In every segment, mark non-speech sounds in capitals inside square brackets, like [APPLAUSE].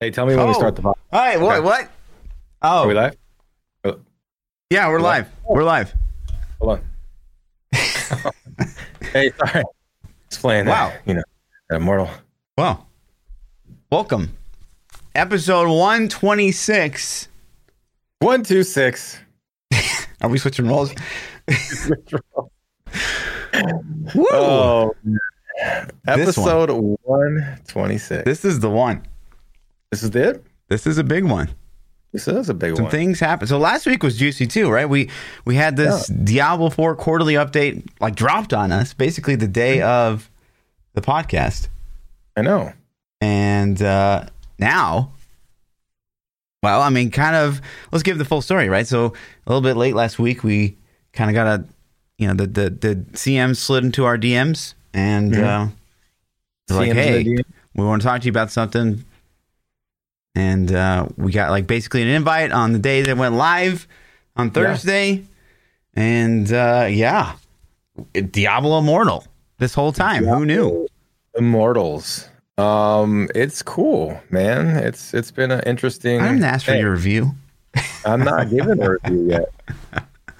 Hey, tell me when we start the oh. podcast. All right, what? Okay. What? Oh. Are we Oh, live? Oh, yeah, we're What? live. We're live. hold on. [LAUGHS] hey, sorry. It's playing. Wow. You know, Immortal. Well, welcome. Episode 126. One, two, six. [LAUGHS] Are we switching roles? [LAUGHS] Oh, Woo! oh, This one. episode one twenty six. This is the one. Is it. This is a big one. This is a big Some one. Some things happen. So last week was juicy too, right? We we had this Diablo 4 quarterly update like dropped on us basically the day of the podcast. I know. And uh, now, well, I mean, kind of, let's give the full story, right? So a little bit late last week, we kind of got a, you know, the the the CM slid into our DMs and Mhm. uh, like, hey, we want to talk to you about something. And uh, we got like basically an invite on the day that went live on Thursday. And uh, yeah, Diablo Immortal this whole time. Who knew? Immortals. Um, it's cool, man. It's it's been an interesting. I didn't ask for your review. I'm not giving a [LAUGHS] review yet.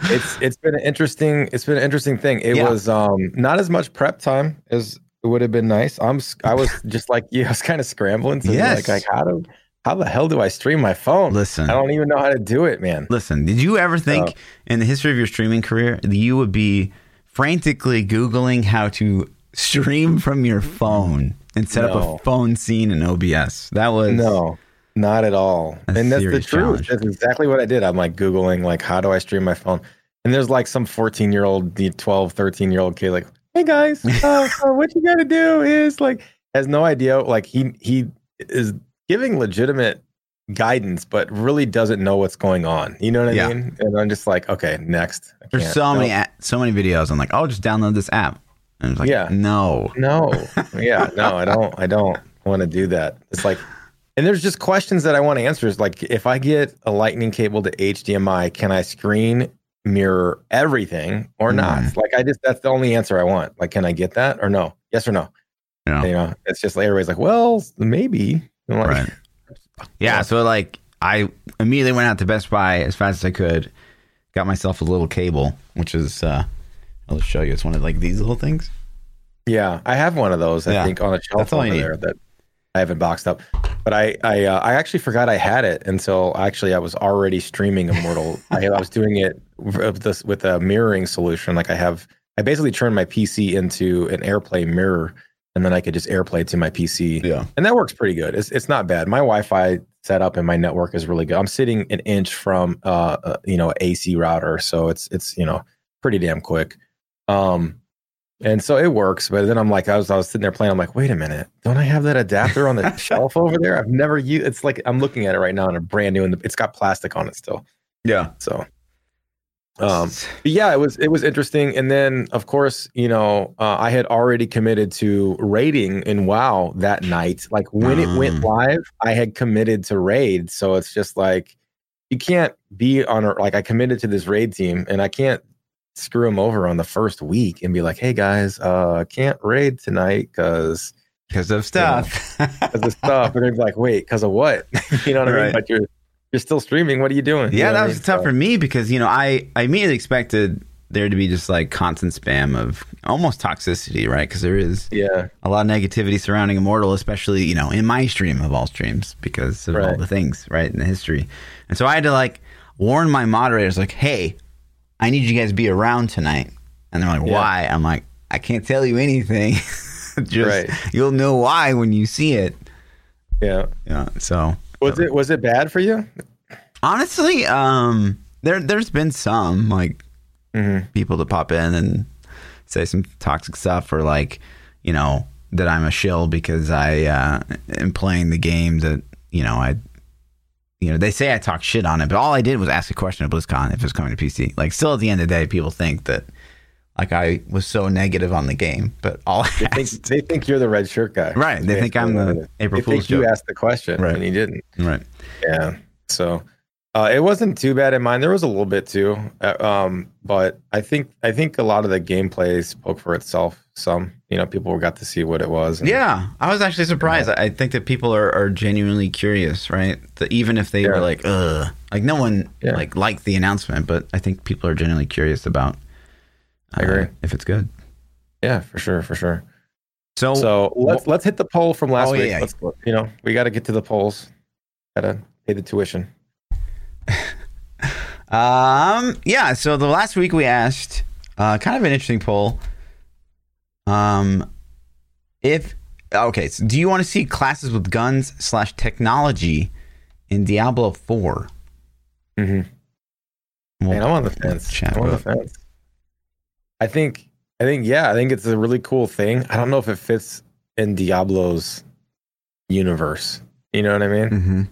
It's it's been an interesting it's been an interesting thing. It Yeah. was um not as much prep time as it would have been nice. I'm I was just like [LAUGHS] yeah, I was kind of scrambling. To Yes. Like, like how do how the hell do I stream my phone? Listen. I don't even know how to do it, man. Listen, did you ever think Oh. in the history of your streaming career that you would be frantically Googling how to stream from your phone and set up a phone scene in OBS? That was No, not at all. And that's the serious truth. challenge. That's exactly what I did. I'm like Googling, like, how do I stream my phone? And there's like some 14 year old, 12, 13 year old kid, like, hey guys, [LAUGHS] uh, so what you got to do is like, has no idea. Like, he, he is giving legitimate guidance, but really doesn't know what's going on. You know what I Yeah. mean? And I'm just like, okay, next. There's so many No. a- so many videos. I'm like, oh, just download this app. And it's like, Yeah. no. No, [LAUGHS] yeah, no, I don't. I don't want to do that. It's like, and there's just questions that I want to answer. Is like, if I get a lightning cable to HDMI, can I screen mirror everything or not? Mm. Like, I just that's the only answer I want. Like, can I get that or no? Yes or no? Yeah. You know, it's just like everybody's like, well, maybe. Like, Right. [LAUGHS] Yeah. So like, I immediately went out to Best Buy as fast as I could. Got myself a little cable, which is uh, I'll show you. It's one of like these little things. Yeah, I have one of those. I Yeah. think on a shelf over there that I haven't boxed up. But I I uh, I actually forgot I had it until actually I was already streaming Immortal. [LAUGHS] I, I was doing it with this with a mirroring solution. Like I have, I basically turned my PC into an AirPlay mirror, and then I could just AirPlay to my PC, Yeah. and that works pretty good. It's it's not bad. My Wi-Fi setup and my network is really good. I'm sitting an inch from uh, uh you know AC router, so it's it's you know pretty damn quick. Um, and so it works, but then I'm like, I was, I was sitting there playing. I'm like, wait a minute, don't I have that adapter on the [LAUGHS] shelf over there? I've never used. It's like I'm looking at it right now, and a brand new, and it's got plastic on it still. Yeah. So, um, but yeah, it was it was interesting. And then, of course, you know, uh, I had already committed to raiding in WoW that night. Like when it went Mm. live, I had committed to raid. So it's just like you can't be on a like I committed to this raid team, and I can't screw them over on the first week and be like, "Hey guys, uh, can't raid tonight because." because of stuff. Because of stuff, and they're like, "Wait, because of what?" [LAUGHS] you know what I mean? But you're you're still streaming. What are you doing? You yeah, know that what I was mean? tough So- for me because you know I I immediately expected there to be just like constant spam of almost toxicity, right? Because there is Yeah, a lot of negativity surrounding Immortal, especially you know in my stream of all streams because of all the things right in the history, and so I had to like warn my moderators like, hey, I need you guys to be around tonight, and they're like, Yeah. why? I'm like, I can't tell you anything. [LAUGHS] just Right. you'll know why when you see it. yeah. Yeah, so Was it was it bad for you? honestly, um, there there's been some like Mm-hmm. people to pop in and say some toxic stuff or like you know that I'm a shill because I uh, am playing the game that you know I you know they say I talk shit on it, but all I did was ask a question at BlizzCon if it's coming to PC. Like still at the end of the day, people think that like I was so negative on the game, but all I They think, they think you're the red shirt guy. right? They think I'm the April Fool's you asked the question Right. and you didn't. right? Yeah. So, Uh, it wasn't too bad in mine. There was a little bit too, uh, um, but I think I think a lot of the gameplay spoke for itself. Some, you know, people got to see what it was. and- Yeah, I was actually surprised. I think that people are, are genuinely curious, right? That even if they were like, "Ugh," like no one Yeah. like liked the announcement, but I think people are genuinely curious about. Uh, I agree. if it's good. yeah, for sure, for sure. So, So let's let's hit the poll from last Oh, week. yeah. Let's, you know, we got to get to the polls. Got to pay the tuition. [LAUGHS] Um, yeah. So the last week we asked, uh, kind of an interesting poll. Um, if okay, so do you want to see classes with guns slash technology in Diablo Four? Mm-hmm. We'll Man, I'm on the fence. I'm on the fence. I think, I think, yeah, I think it's a really cool thing. I don't know if it fits in Diablo's universe. You know what I mean? Mhm.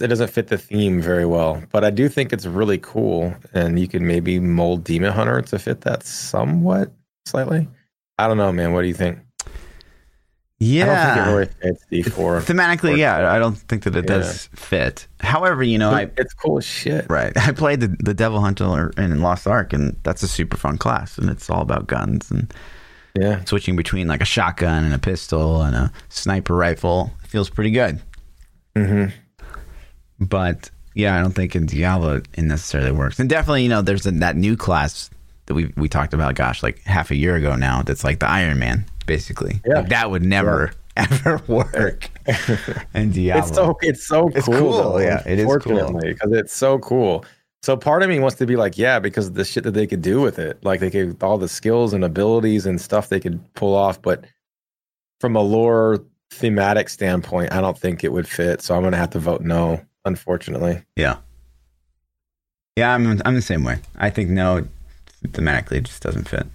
It doesn't fit the theme very well, but I do think it's really cool, and you can maybe mold Demon Hunter to fit that somewhat, slightly. I don't know, man. What do you think? Yeah. I don't think it really fits D4. Thematically, or- yeah, I don't think that it Yeah. does fit. However, you know, I it's cool as shit. right, [LAUGHS] I played the the Devil Hunter in Lost Ark, and that's a super fun class, and it's all about guns and Yeah. switching between like a shotgun and a pistol and a sniper rifle. Feels pretty good, hmm but yeah, I don't think in Diablo it necessarily works. And definitely, you know, there's a, that new class that we we talked about. Gosh, like half a year ago now. That's like the Iron Man, basically. Yeah. Like, that would never [LAUGHS] ever work [LAUGHS] and Diablo. It's so it's so It's cool. cool, though, yeah, it is cool. because it's so cool. So part of me wants to be like, yeah, because of the shit that they could do with it, like they could all the skills and abilities and stuff they could pull off. But from a lore thematic standpoint, I don't think it would fit. So I'm gonna have to vote no, unfortunately. Yeah. Yeah, I'm I'm the same way. I think no, thematically it just doesn't fit.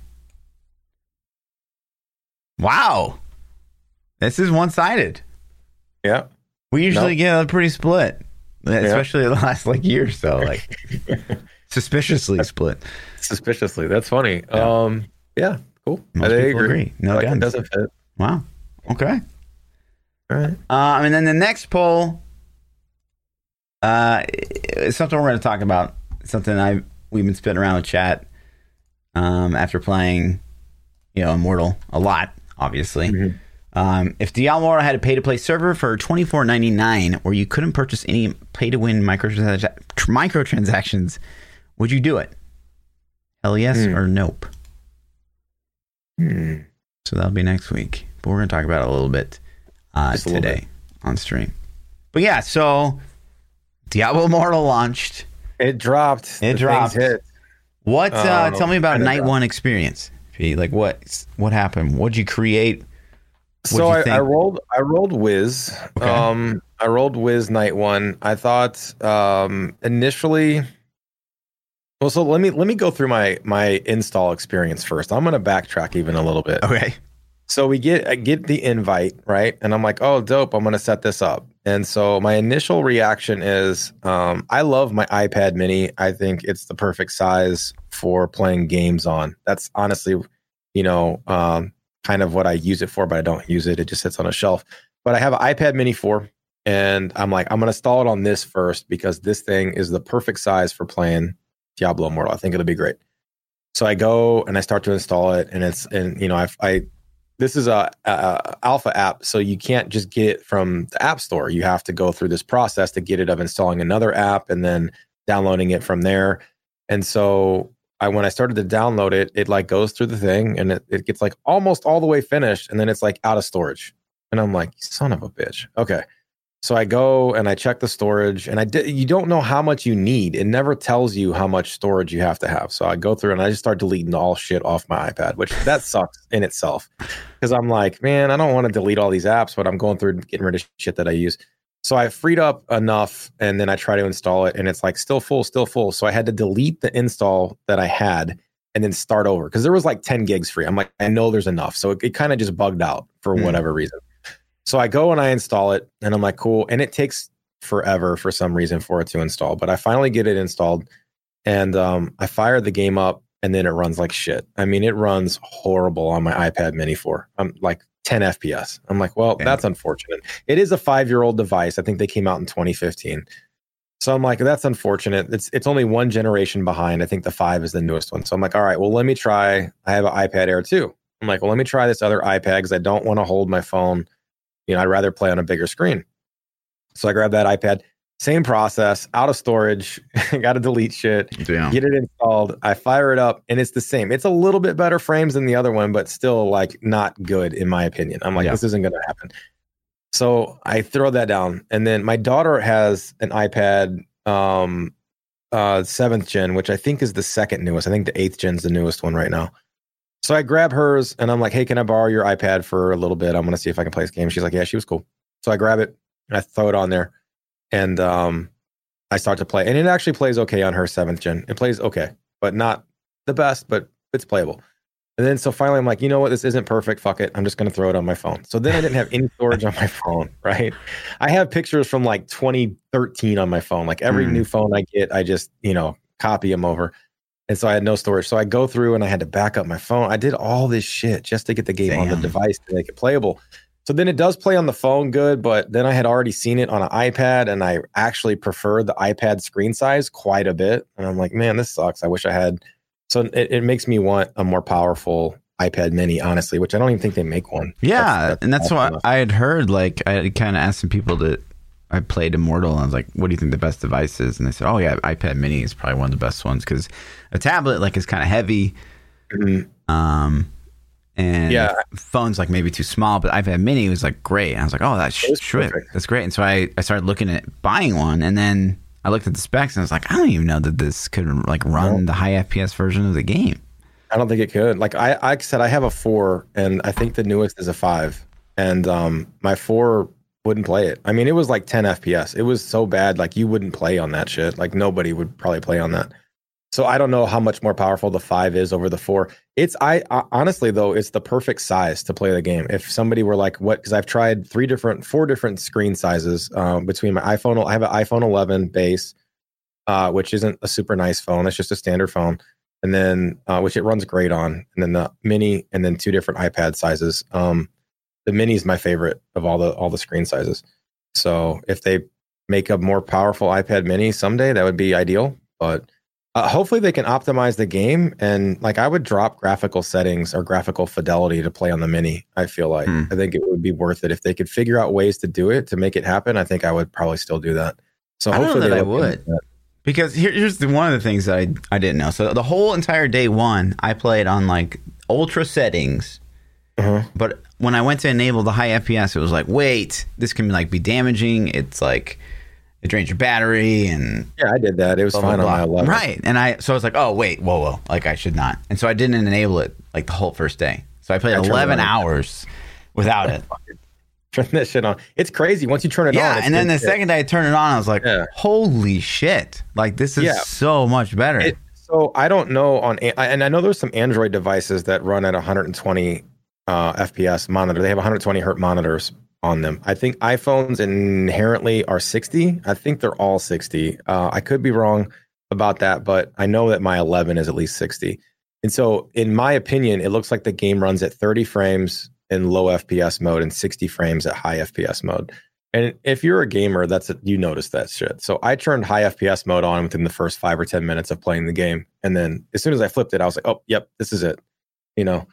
Wow. This is one sided. Yeah, We usually No. get a pretty split. Especially the last like year or so. Like [LAUGHS] suspiciously split. suspiciously. That's funny. Yeah. Um, yeah, cool. Most I people agree. No like guns. it doesn't fit. Wow. Okay. All right. Um, and then the next poll, uh, is something we're going to talk about. Something I we've been spitting around the chat. Um, after playing, you know, Immortal a lot, obviously. Mhm. Um, if Diablo had a pay-to-play server for twenty four ninety nine, where you couldn't purchase any pay-to-win microtrans- microtransactions, would you do it? Hell yes Hmm. or nope. Hmm. So that'll be next week. But we're going to talk about it a little bit uh, a little today on stream. But yeah, so Diablo Immortal launched. It dropped. It The dropped. What? Oh, Uh, tell me about night dropped. one experience. Like what? What happened? What'd you create? What'd so you I, I rolled I rolled Wiz. Okay. Um I rolled Wiz night one. I thought um initially well so let me let me go through my my install experience first. I'm gonna backtrack even a little bit. Okay. So we get I get the invite, right? And I'm like, oh dope, I'm gonna set this up. And so my initial reaction is um I love my iPad mini. I think it's the perfect size for playing games on. That's honestly, you know, um kind of what I use it for, but I don't use it. It just sits on a shelf. But I have an iPad mini 4 and I'm like, I'm gonna install it on this first because this thing is the perfect size for playing Diablo Immortal. I think it'll be great. So I go and I start to install it, and it's and you know I I this is a, a alpha app, so you can't just get it from the app store. You have to go through this process to get it of installing another app and then downloading it from there. And so I when I started to download it, it like goes through the thing and it, it gets like almost all the way finished, and then it's like out of storage. And I'm like, son of a bitch. Okay. So I go and I check the storage, and I di- you don't know how much you need. It never tells you how much storage you have to have. So I go through and I just start deleting all shit off my iPad, which that [LAUGHS] sucks in itself. Because I'm like, man, I don't want to delete all these apps, but I'm going through and getting rid of shit that I use. So I freed up enough, and then I try to install it, and it's like still full, still full. So I had to delete the install that I had and then start over because there was like 10 gigs free. I'm like, I know there's enough. So it, it kind of just bugged out for Hmm. whatever reason. So I go and I install it, and I'm like, cool. And it takes forever for some reason for it to install, but I finally get it installed, and um, I fire the game up, and then it runs like shit. I mean, it runs horrible on my iPad Mini 4. I'm like 10 FPS. I'm like, well, Damn. that's unfortunate. It is a five year old device. I think they came out in 2015. So I'm like, that's unfortunate. It's it's only one generation behind. I think the five is the newest one. So I'm like, all right, well, let me try. I have an iPad Air 2. I'm like, well, let me try this other iPad because I don't want to hold my phone. You know, I'd rather play on a bigger screen. So I grabbed that iPad. Same process, out of storage. [LAUGHS] Got to delete shit, Yeah. get it installed. I fire it up, and it's the same. It's a little bit better frames than the other one, but still like not good in my opinion. I'm like, Yeah. this isn't going to happen. So I throw that down, and then my daughter has an iPad, um, uh, seventh gen, which I think is the second newest. I think the eighth gen's the newest one right now. So I grab hers, and I'm like, "Hey, can I borrow your iPad for a little bit? I'm to see if I can play this game." She's like, "Yeah, she was cool." So I grab it, and I throw it on there, and um, I start to play, and it actually plays okay on her seventh gen. It plays okay, but not the best, but it's playable. And then so finally, I'm like, you know what? This isn't perfect. Fuck it. I'm just going to throw it on my phone. So then I didn't have any storage on my phone, [LAUGHS] right? I have pictures from like 2013 on my phone. Like every Mm. new phone I get, I just, you know, copy them over. And so I had no storage. So I go through and I had to back up my phone. I did all this shit just to get the game on the device to make it playable. So then it does play on the phone good, but then I had already seen it on an iPad and I actually prefer the iPad screen size quite a bit. And I'm like, man, this sucks. I wish I had. So it, it makes me want a more powerful iPad mini, honestly, which I don't even think they make one. Yeah, That's- that's and that's what I had heard. Like, I kind of asked some people that I played Immortal, and I was like, "What do you think the best device is?" And they said, "Oh yeah, iPad Mini is probably one of the best ones because a tablet like is kind of heavy, Mhm. um, and Yeah. phone's like maybe too small, but iPad Mini was like great. And I was like, "Oh, that's shit, that's great." And so I I started looking at buying one, and then I looked at the specs, and I was like, "I don't even know that this could like run the high FPS version of the game." I don't think it could. Like I, I said, I have a four, and I think the newest is a five, and um, my four wouldn't play it. I mean, it was like 10 FPS. It was so bad, like you wouldn't play on that shit. Like nobody would probably play on that. So I don't know how much more powerful the five is over the four. It's I, I honestly though, it's the perfect size to play the game. If somebody were like, what? Because I've tried three different, four different screen sizes um, between my iPhone. I have an iPhone 11 base, uh, which isn't a super nice phone. It's just a standard phone and then uh, which it runs great on, and then the mini, and then two different iPad sizes. Um, the mini is my favorite of all the all the screen sizes. So if they make a more powerful iPad mini someday, that would be ideal. But uh, hopefully they can optimize the game and like I would drop graphical settings or graphical fidelity to play on the mini. I feel like Hmm. I think it would be worth it if they could figure out ways to do it to make it happen. I think I would probably still do that. So I hopefully I would. Because here, here's the, one of the things that I, I didn't know. So the whole entire day one, I played on like ultra settings. Uh-huh. But when I went to enable the high FPS, it was like, wait, this can like be damaging. It's like it drains your battery and Yeah, I did that. It was blah, blah, fine on my blah. Right. And I so I was like, oh wait, whoa, whoa, like I should not. And so I didn't enable it like the whole first day. So I played I 11 on. hours without it. [LAUGHS] turn that shit on. It's crazy once you turn it on. Yeah, and then the shit. second day I turned it on, I was like, Yeah. holy shit! Like this is Yeah. so much better. It, so I don't know on, and I know there's some Android devices that run at 120 uh, FPS monitor. They have 120 hertz monitors on them. I think iPhones inherently are 60. I think they're all 60. Uh, I could be wrong about that, but I know that my 11 is at least 60. And so, in my opinion, it looks like the game runs at 30 frames in low FPS mode and 60 frames at high FPS mode. And if you're a gamer, that's you notice that shit. So I turned high FPS mode on within the first five or ten minutes of playing the game, and then as soon as I flipped it, I was like, "Oh, yep, this is it." You know,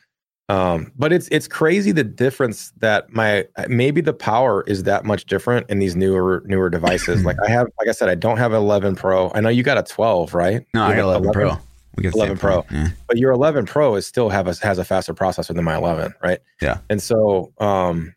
um, but it's it's crazy the difference that my maybe the power is that much different in these newer newer devices. like I have, like I said, I don't have an 11 Pro. I know you got a 12, right? no, You I got have 11 Pro. We got the 11 Pro. Yeah. but your 11 Pro is still have a, has a faster processor than my 11, right? Yeah. And so um,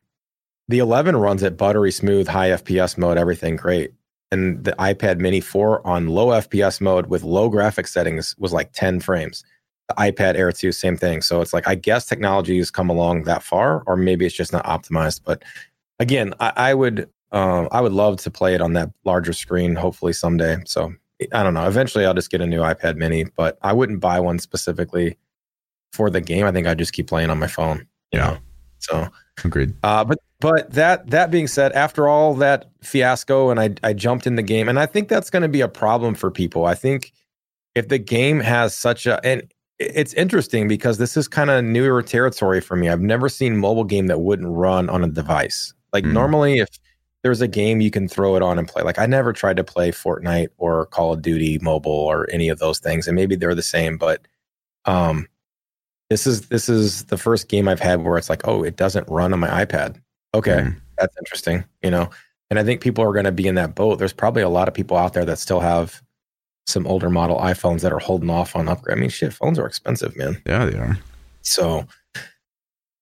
the 11 runs at buttery smooth, high FPS mode, everything great. And the iPad Mini 4 on low FPS mode with low graphic settings was like 10 frames. The iPad Air 2, same thing. So it's like I guess technology has come along that far, or maybe it's just not optimized. But again, I, I would um, I would love to play it on that larger screen, hopefully someday. So I don't know. Eventually, I'll just get a new iPad Mini, but I wouldn't buy one specifically for the game. I think I'd just keep playing on my phone. You Yeah. know. So, Agreed. uh, but but that that being said, after all that fiasco, and I I jumped in the game, and I think that's going to be a problem for people. I think if the game has such a and it's interesting because this is kind of newer territory for me. I've never seen mobile game that wouldn't run on a device. Like Mm. normally, if there's a game you can throw it on and play. Like I never tried to play Fortnite or Call of Duty mobile or any of those things, and maybe they're the same, but um, this is this is the first game I've had where it's like, oh, it doesn't run on my iPad. Okay, mm. that's interesting, you know. And I think people are going to be in that boat. There's probably a lot of people out there that still have some older model iPhones that are holding off on upgrade. I mean, shit, phones are expensive, man. Yeah, they are. So,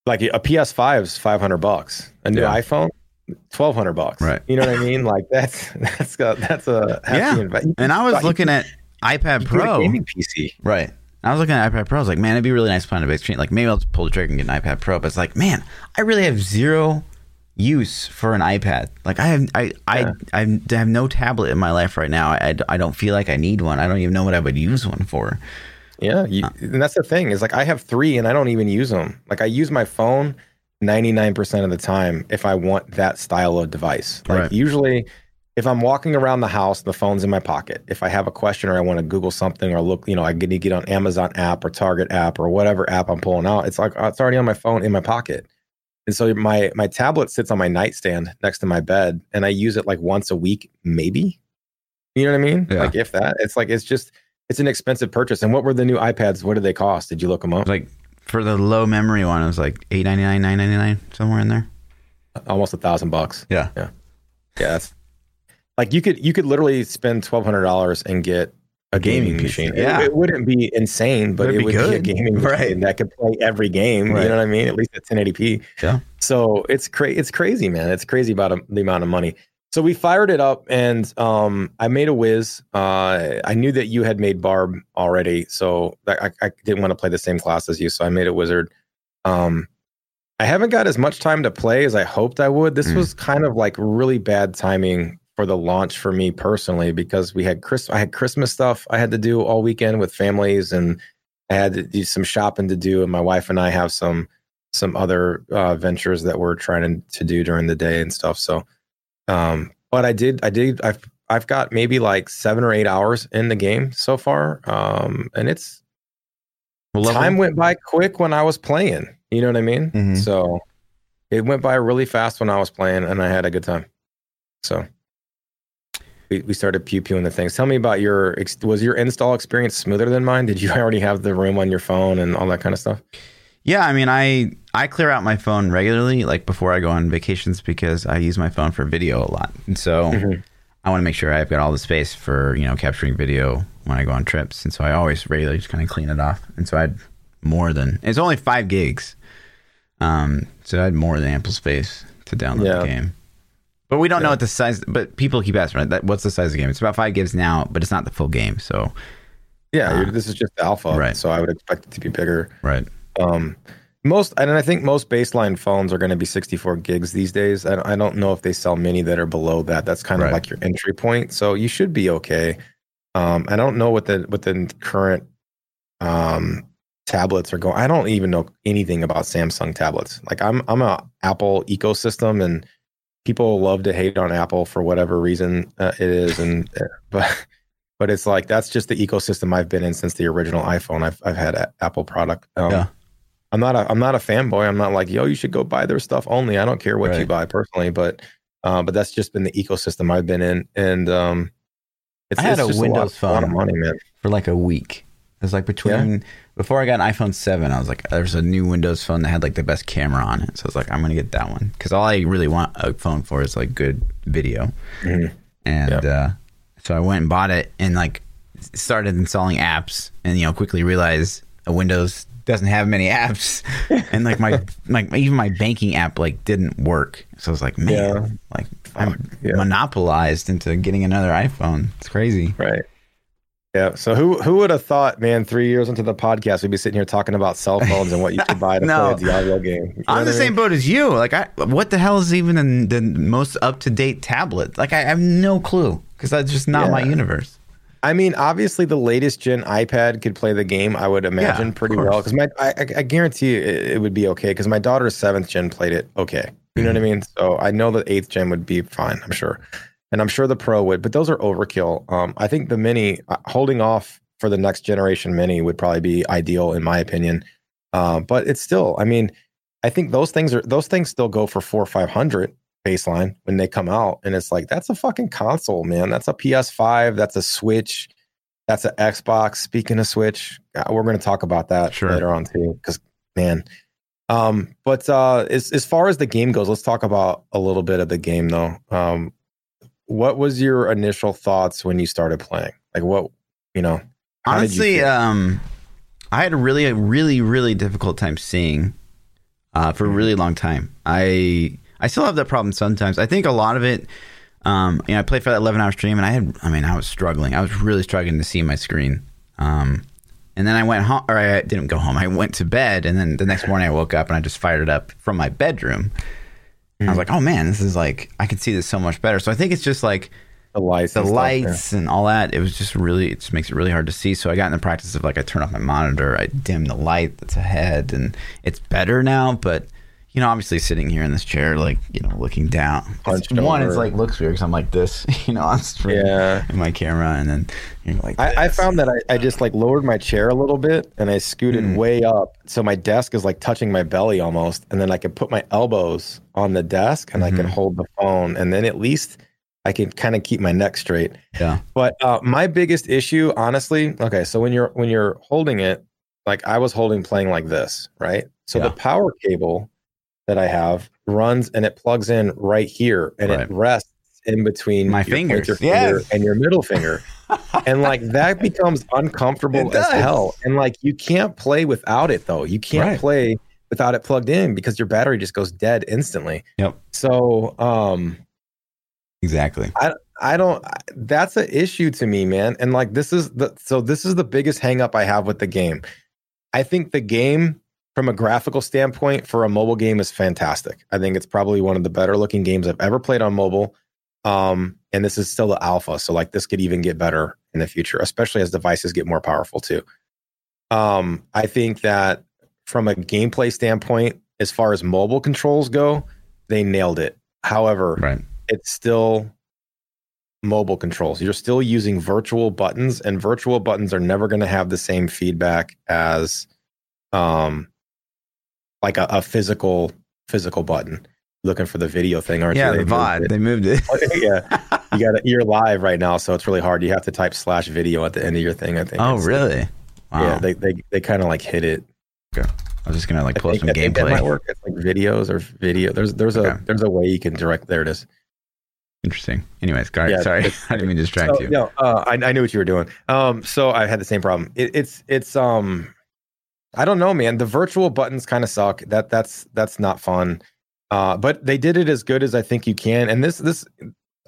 like a PS5 is 500 bucks. A new yeah. iPhone, 1200 bucks. Right. You know what I mean? Like that's [LAUGHS] that's a, that's a yeah. Investment. And I was looking at iPad Pro gaming PC. Right. I was looking at iPad Pro. I was like, man, it'd be really nice to find a big screen. Like maybe I'll just pull the trigger and get an iPad Pro. But it's like, man, I really have zero use for an iPad. Like I have, I, yeah. I, I have no tablet in my life right now. I, I don't feel like I need one. I don't even know what I would use one for. Yeah, you, uh, and that's the thing is like I have three and I don't even use them. Like I use my phone ninety nine percent of the time if I want that style of device. Like right. usually, if I'm walking around the house, the phone's in my pocket. If I have a question or I want to Google something or look, you know, I get to get on Amazon app or Target app or whatever app I'm pulling out. It's like it's already on my phone in my pocket. And so my my tablet sits on my nightstand next to my bed, and I use it like once a week, maybe. You know what I mean? Yeah. Like if that, it's like it's just it's an expensive purchase. And what were the new iPads? What did they cost? Did you look them up? Like for the low memory one, it was like eight ninety nine, nine ninety nine, somewhere in there. Almost a thousand bucks. Yeah, yeah, yeah. That's like you could you could literally spend twelve hundred dollars and get a gaming, machine. Yeah. It, it, wouldn't be insane, but It'd it would be, be, a gaming [LAUGHS] right. that could play every game. Right. You know what I mean? At least at 1080p. Yeah. So it's crazy. It's crazy, man. It's crazy about a- the amount of money. So we fired it up, and um, I made a whiz. Uh, I knew that you had made Barb already, so I, I, didn't want to play the same class as you. So I made a wizard. Um, I haven't got as much time to play as I hoped I would. This mm. was kind of like really bad timing for the launch for me personally because we had Chris I had Christmas stuff I had to do all weekend with families and I had to do some shopping to do and my wife and I have some some other uh, ventures that we're trying to do during the day and stuff so um but I did I did I've I've got maybe like 7 or 8 hours in the game so far um and it's time went by quick when I was playing you know what I mean? Mm-hmm. so it went by really fast when I was playing and I had a good time so we, we started pew pewing the things. Tell me about your was your install experience smoother than mine? Did you [LAUGHS] already have the room on your phone and all that kind of stuff? Yeah, I mean, I I clear out my phone regularly, like before I go on vacations, because I use my phone for video a lot, and so mm-hmm. I want to make sure I've got all the space for you know capturing video when I go on trips, and so I always regularly just kind of clean it off, and so I had more than it's only five gigs, um, so I had more than ample space to download yeah. the game. But we don't yeah. know what the size. But people keep asking, right? That, what's the size of the game? It's about five gigs now, but it's not the full game. So yeah, uh, this is just alpha, right? So I would expect it to be bigger, right? Um, most, and I think most baseline phones are going to be 64 gigs these days. I, I don't know if they sell many that are below that. That's kind of like your entry point. So you should be okay. Um, I don't know what the what the current um tablets are going. I don't even know anything about Samsung tablets. Like I'm I'm a Apple ecosystem and people love to hate on Apple for whatever reason uh, it is, and uh, but but it's like that's just the ecosystem I've been in since the original iPhone. I've I've had a, Apple product. Um, yeah. I'm not a I'm not a fanboy. I'm not like yo, you should go buy their stuff only. I don't care what right. you buy personally, but uh, but that's just been the ecosystem I've been in, and um, it's, I had it's a Windows a lot, phone a money, man. for like a week. It was like between yeah. before I got an iPhone seven, I was like, there's a new Windows phone that had like the best camera on it, so I was like, I'm gonna get that one because all I really want a phone for is like good video, mm-hmm. and uh, so I went and bought it and like started installing apps, and you know quickly realized a Windows doesn't have many [LAUGHS] apps, and like my like even my banking app like didn't work, so I was like, man, yeah. like I'm yeah. monopolized into getting another iPhone. It's crazy, right? Yeah. So who who would have thought, man, three years into the podcast, we'd be sitting here talking about cell [LAUGHS] phones and what you should buy to no. play a Diablo game. You I'm the I mean? same boat as you. Like, I what the hell is even the, the most up to date tablet? Like, I have no clue because that's just not yeah. my universe. I mean, obviously, the latest gen iPad could play the game. I would imagine yeah, pretty well because my I, I, guarantee it, it would be okay because my daughter's seventh gen played it okay. You know what I mm-hmm. mean? So I know that eighth gen would be fine. I'm sure and I'm sure the Pro would, but those are overkill. Um, I think the Mini, uh, holding off for the next generation Mini would probably be ideal in my opinion. Uh, but it's still, I mean, I think those things are those things still go for four or five hundred. baseline when they come out, and it's like that's a fucking console, man. That's a PS5. That's a Switch. That's an Xbox. Speaking of Switch, uh, we're going to talk about that Sure. later on too, because man. Um, but uh, as as far as the game goes, let's talk about a little bit of the game though. Um, what was your initial thoughts when you started playing? Like what you know? did you Honestly, um, I had a really, really, really difficult time seeing uh, for a Mm-hmm. really long time. I I still have that problem sometimes. I think a lot of it. Um, you know, I played for that 11 hour stream, and I had, I mean, I was struggling. I was really struggling to see my screen. Um, and then I went home, or I didn't go home. I went to bed, and then the next morning I woke up and I just fired it up from my bedroom. I was mm-hmm. like, oh man, this is like I can see this so much better. So I think it's just like the lights, the and stuff, yeah. lights and all that. It was just really it just makes it really hard to see. So I got in the practice of like I turn off my monitor, I dim the light that's ahead, and it's better now. But you know, obviously sitting here in this chair, like you know, looking down. It's, one, it's like looks weird because I'm like this, [LAUGHS] you know, on screen Yeah. in my camera, and then you're like. I, I found that I, I just like lowered my chair a little bit and I scooted Mm. way up. So my desk is like touching my belly almost. And then I can put my elbows on the desk and I can hold the phone. And then at least I can kind of keep my neck straight. Yeah. But uh, my biggest issue, honestly, okay, so when you're when you're holding it, like I was holding playing like this, right? So Yeah. the power cable that I have runs and it plugs in right here and Right. it rests in between My your fingers, pointer finger and your middle finger. [LAUGHS] and like that becomes uncomfortable as hell. And like you can't play without it though. You can't Right. play without it plugged in because your battery just goes dead instantly. Yep. So um Exactly. I don't. I- That's an issue to me, man. And like this is the so this is the biggest hang up I have with the game. I think the game, from a graphical standpoint, for a mobile game, is fantastic. I think it's probably one of the better looking games I've ever played on mobile. Um, and this is still the alpha, so like this could even get better in the future, especially as devices get more powerful too. Um, I think that from a gameplay standpoint, as far as mobile controls go, they nailed it. However, Right. it's still mobile controls. You're still using virtual buttons, and virtual buttons are never going to have the same feedback as, um, like a, a physical physical button. Looking for the video thing, aren't Yeah, you? the VOD. They moved it. [LAUGHS] yeah, you [LAUGHS] got You're live right now, so it's really hard. You have to type slash video at the end of your thing. I think. oh, It's- really? Wow. Yeah, they they, they kind of like hit it. I was just gonna like I pull up think, some I gameplay. might work. It's like videos or video. There's there's a there's a way you can direct. There it is. Interesting. Anyways, Gar- Yeah, sorry, [LAUGHS] I didn't mean to distract So, you. No, uh, I, I knew what you were doing. Um, so I had the same problem. It, it's it's um, I don't know, man. The virtual buttons kind of suck. That that's that's not fun. Uh, but they did it as good as I think you can. And this this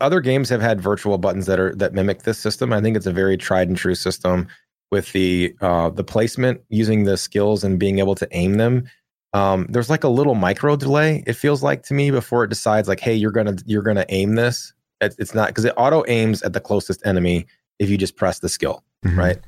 other games have had virtual buttons that are that mimic this system. I think it's a very tried and true system with the uh the placement using the skills and being able to aim them. Um, there's like a little micro delay. It feels like to me before it decides like, hey, you're gonna you're gonna aim this. It, it's not because it auto aims at the closest enemy if you just press the skill Mhm. right?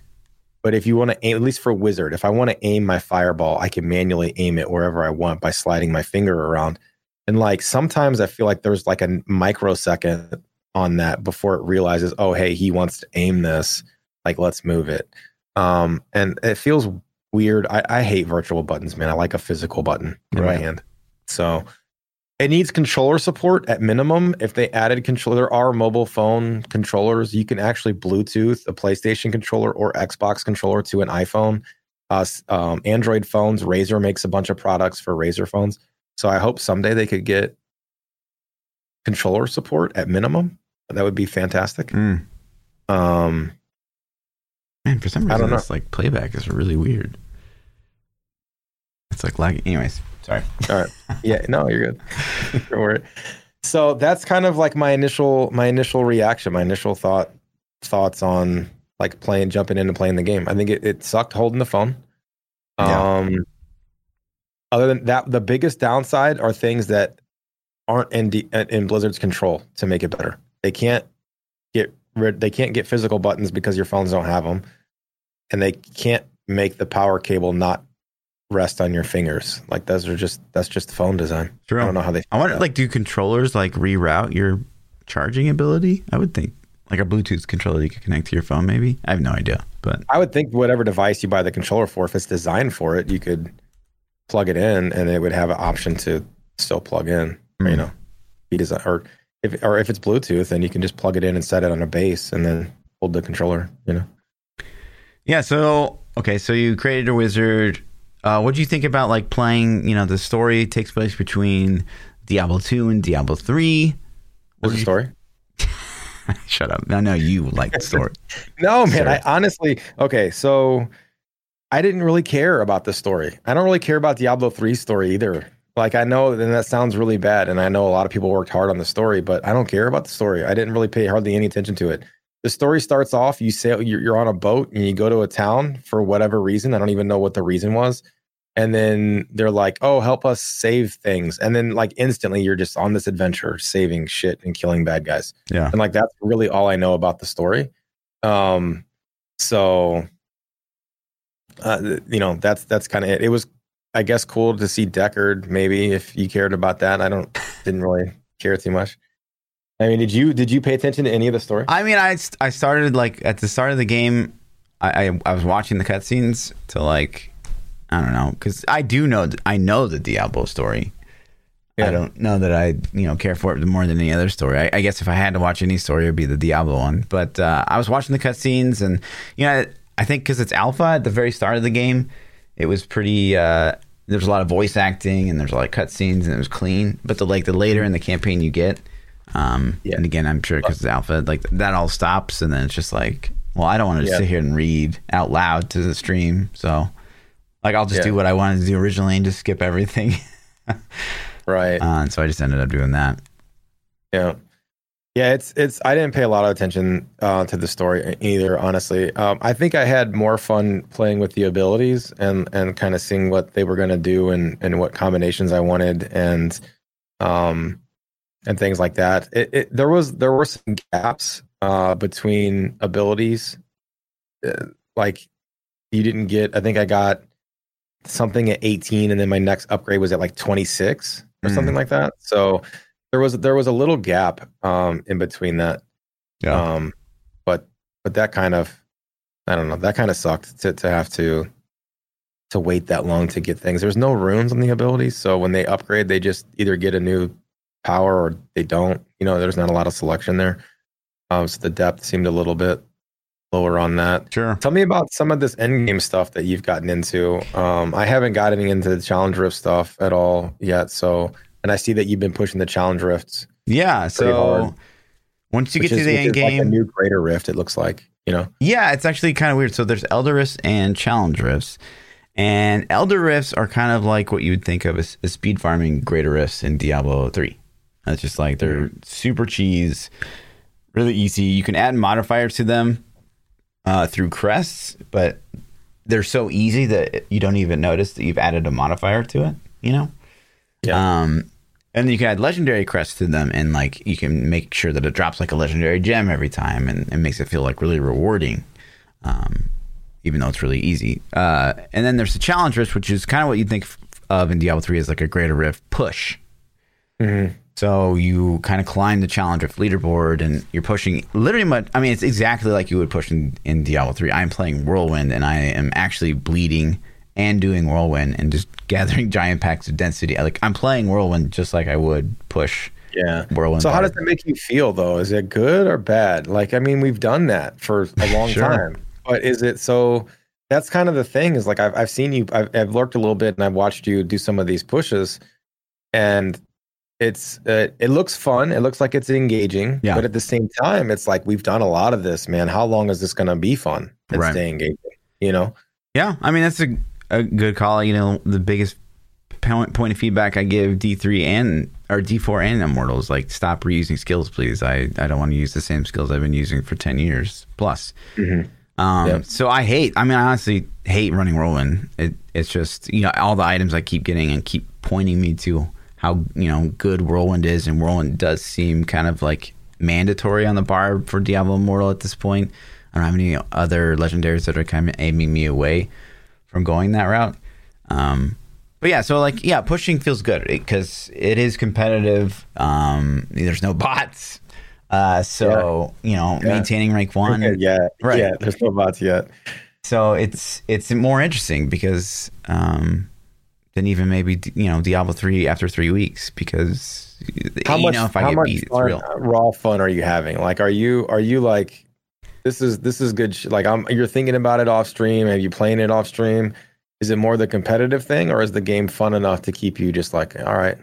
But if you want to aim, at least for wizard, if I want to aim my fireball, I can manually aim it wherever I want by sliding my finger around. And like sometimes I feel like there's like a microsecond on that before it realizes, oh, hey, he wants to aim this. Like, let's move it. Um, and it feels weird. I, I hate virtual buttons, man. I like a physical button in my hand. So it needs controller support at minimum. If they added controller, there are mobile phone controllers. You can actually Bluetooth a PlayStation controller or Xbox controller to an iPhone. Uh, um, Android phones, Razer makes a bunch of products for Razer phones. So I hope someday they could get controller support at minimum. That would be fantastic. Mm. Um, Man, for some reason, I don't know. this like playback is really weird. It's like lagging. Anyways, sorry. All right. Yeah, no, you're good. [LAUGHS] Don't worry. So that's kind of like my initial my initial reaction, my initial thought thoughts on like playing jumping into playing the game. I think it, it sucked holding the phone. Yeah. Um other than that, the biggest downside are things that aren't in D, in Blizzard's control to make it better. They can't get rid they can't get physical buttons because your phones don't have them. And they can't make the power cable not rest on your fingers. Like those are just that's just the phone design. True. I don't know how they. I wonder, like, do controllers like reroute your charging ability? I would think like a Bluetooth controller you could connect to your phone. Maybe I have no idea, but I would think whatever device you buy the controller for, if it's designed for it, you could plug it in and it would have an option to still plug in. You Hmm. know, design or if or if it's Bluetooth, then you can just plug it in and set it on a base and then hold the controller. You know. Yeah. So okay, so you created a wizard. Uh, what do you think about like playing? You know, the story takes place between Diablo two and Diablo three. What's the story? [LAUGHS] Shut up! I know you like the story. [LAUGHS] no, man. Sorry. I honestly okay. So I didn't really care about the story. I don't really care about Diablo 3 story either. Like I know, and that sounds really bad, and I know a lot of people worked hard on the story, but I don't care about the story. I didn't really pay hardly any attention to it. The story starts off: you sail, you're, you're on a boat, and you go to a town for whatever reason. I don't even know what the reason was. And then they're like, "Oh, help us save things," and then like instantly, you're just on this adventure, saving shit and killing bad guys. Yeah, and like that's really all I know about the story. Um, so uh, you know, that's that's kind of it. It was, I guess, cool to see Deckard. Maybe if you cared about that, I don't [LAUGHS] didn't really care too much. I mean, did you did you pay attention to any of the story? I mean, I I started like at the start of the game. I I, I was watching the cutscenes to like I don't know because I do know I know the Diablo story. Yeah. I don't know that I you know care for it more than any other story. I, I, guess if I had to watch any story, it would be the Diablo one. But uh, I was watching the cutscenes, and you know I think because it's alpha at the very start of the game, it was pretty. Uh, there's a lot of voice acting and there's a lot of cutscenes and it was clean. But the like the later in the campaign you get, um, yeah. and again I'm sure because it's alpha, like that all stops and then it's just like, well, I don't want to yeah. sit here and read out loud to the stream, so like I'll just yeah. do what I wanted to do originally and just skip everything. [LAUGHS] right. Uh, and so I just ended up doing that. Yeah. Yeah, it's it's. I didn't pay a lot of attention uh, to the story either. Honestly, um, I think I had more fun playing with the abilities and and kind of seeing what they were going to do and and what combinations I wanted and um and things like that. It, it there was there were some gaps uh, between abilities, uh, like you didn't get. I think I got something at 18, and then my next upgrade was at like 26 or mm. something like that. So there was there was a little gap um, in between that. Yeah. Um, but but that kind of I don't know that kind of sucked to to have to to wait that long to get things. There's no runes on the abilities, so when they upgrade, they just either get a new power or they don't. You know, there's not a lot of selection there. Um, so the depth seemed a little bit lower on that. Sure. Tell me about some of this end game stuff that you've gotten into. Um, I haven't gotten into the challenge rift stuff at all yet, so and I see that you've been pushing the challenge rifts. Yeah. So hard, once you get to the end game, like a new greater rift, it looks like you know. Yeah, it's actually kind of weird. So there's elder rifts and challenge rifts. And elder rifts are kind of like what you would think of as, as speed farming greater rifts in Diablo 3. It's just like they're mm-hmm. super cheese, really easy. You can add modifiers to them uh, through crests, but they're so easy that you don't even notice that you've added a modifier to it, you know? Yeah. Um, and you can add legendary crests to them, and like you can make sure that it drops like a legendary gem every time, and it makes it feel like really rewarding. Um, even though it's really easy. Uh, and then there's the challenge rift, which is kind of what you'd think of in Diablo 3 as like a greater rift push. Mm-hmm. So you kind of climb the challenge rift leaderboard and you're pushing literally much. I mean, it's exactly like you would push in, in Diablo 3. I'm playing Whirlwind and I am actually bleeding and doing whirlwind and just [LAUGHS] gathering giant packs of density. Like I'm playing whirlwind just like I would push. Yeah. Whirlwind. So how does that make you feel though? Is it good or bad? Like I mean, we've done that for a [LAUGHS] long sure. time, but is it so? That's kind of the thing. Is like I've I've seen you. I've, I've lurked a little bit and I've watched you do some of these pushes, and it's uh, it looks fun. It looks like it's engaging. Yeah. But at the same time, it's like we've done a lot of this, man. How long is this going to be fun and right. stay engaging? You know. Yeah, I mean that's a a good call. You know, the biggest point point of feedback I give D three and or D four and Immortals like stop reusing skills, please. I I don't want to use the same skills I've been using for ten years plus. Mm-hmm. Um, yep. So I hate. I mean, I honestly hate running whirlwind. It it's just you know all the items I keep getting and keep pointing me to how you know good whirlwind is, and whirlwind does seem kind of like mandatory on the bar for Diablo Immortal at this point. I don't have any other legendaries that are kind of aiming me away from going that route. Um, but yeah, so like yeah, pushing feels good because it is competitive. Um, there's no [LAUGHS] bots, uh, so yeah. you know yeah. maintaining rank one. yeah, right. Yeah, there's no bots yet. So it's it's more interesting because um, than even maybe you know Diablo three after three weeks because how you much know if I how get much beat, it's fun, real. Uh, raw fun are you having? Like, are you are you like this is this is good? Sh- like, I'm you're thinking about it off stream. Are you playing it off stream? Is it more the competitive thing, or is the game fun enough to keep you just like, all right?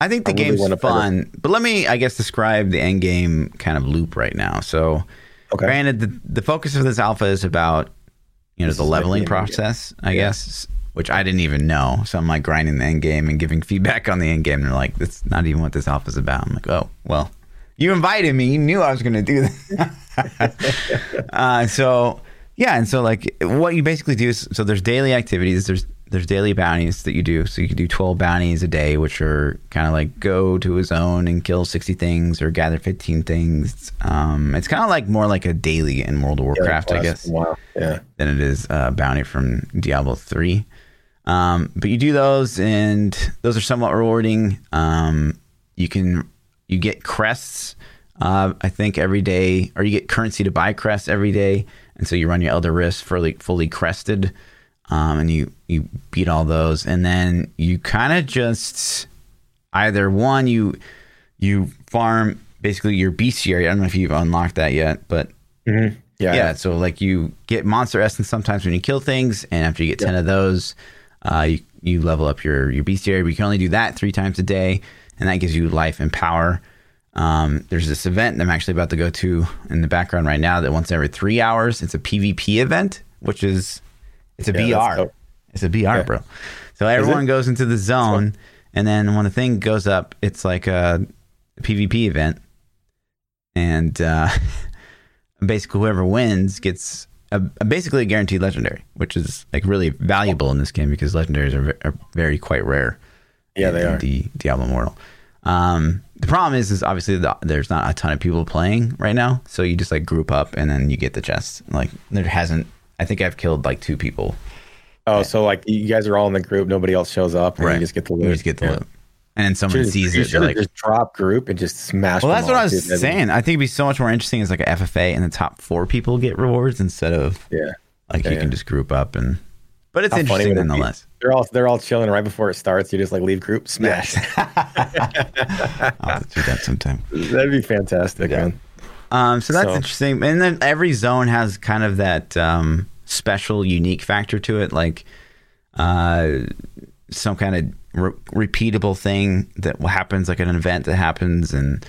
I think the I really game's fun, but let me, I guess, describe the end game kind of loop right now. So, Okay. granted, the, the focus of this alpha is about you know This the leveling the end game. process, I Yeah. guess, which I didn't even know. So I'm like grinding the end game and giving feedback on the end game. And they're like, "That's not even what this alpha is about." I'm like, "Oh, well, you invited me. You knew I was going to do that. [LAUGHS] uh, so yeah, and so like what you basically do is so there's daily activities. There's there's daily bounties that you do. So you can do 12 bounties a day, which are kind of like go to a zone and kill 60 things or gather 15 things. Um, it's kind of like more like a daily in World of Warcraft, I guess Wow. Yeah. than it is a bounty from Diablo 3. Um, but you do those, and those are somewhat rewarding. Um, you can you get crests, uh, I think every day, or you get currency to buy crests every day, and so you run your Elder Rift fully fully crested, um, and you you beat all those, and then you kind of just either one you you farm basically your bestiary. I don't know if you've unlocked that yet, but Mhm. Yeah. yeah, so like you get monster essence sometimes when you kill things, and after you get ten of those, uh, you you level up your your bestiary. But you can only do that three times a day, and that gives you life and power. Um, there's this event that I'm actually about to go to in the background right now that once every three hours, it's a PvP event, which is it's a Yeah, BR. It's a BR, bro. So everyone goes into the zone, and then when the thing goes up, it's like a PvP event, and uh, [LAUGHS] basically whoever wins gets a, a basically a guaranteed legendary, which is like really valuable in this game because legendaries are, are very quite rare. Yeah, they in are. The Diablo Immortal. Um, the problem is, is obviously the, there's not a ton of people playing right now, so you just like group up and then you get the chest. Like there hasn't. I think I've killed like two people. Oh, so like you guys are all in the group, nobody else shows up, and you just get the loot. You just get the Yeah. loot, and then someone Should've- sees it. They're like, just drop group and just smash. Well, that's what I was. Saying. I think it'd be so much more interesting as like a FFA and the top four people get rewards instead of Yeah, like Yeah, you yeah. can just group up and. But it's How interesting would it nonetheless. they're all they're all chilling right before it starts. You just like leave group, smash. [LAUGHS] [LAUGHS] I'll do that sometime. That'd be fantastic, Yeah. man. Um, so that's So- interesting. And then every zone has kind of that um, special, unique factor to it, like uh, some kind of re- repeatable thing that happens, like an event that happens and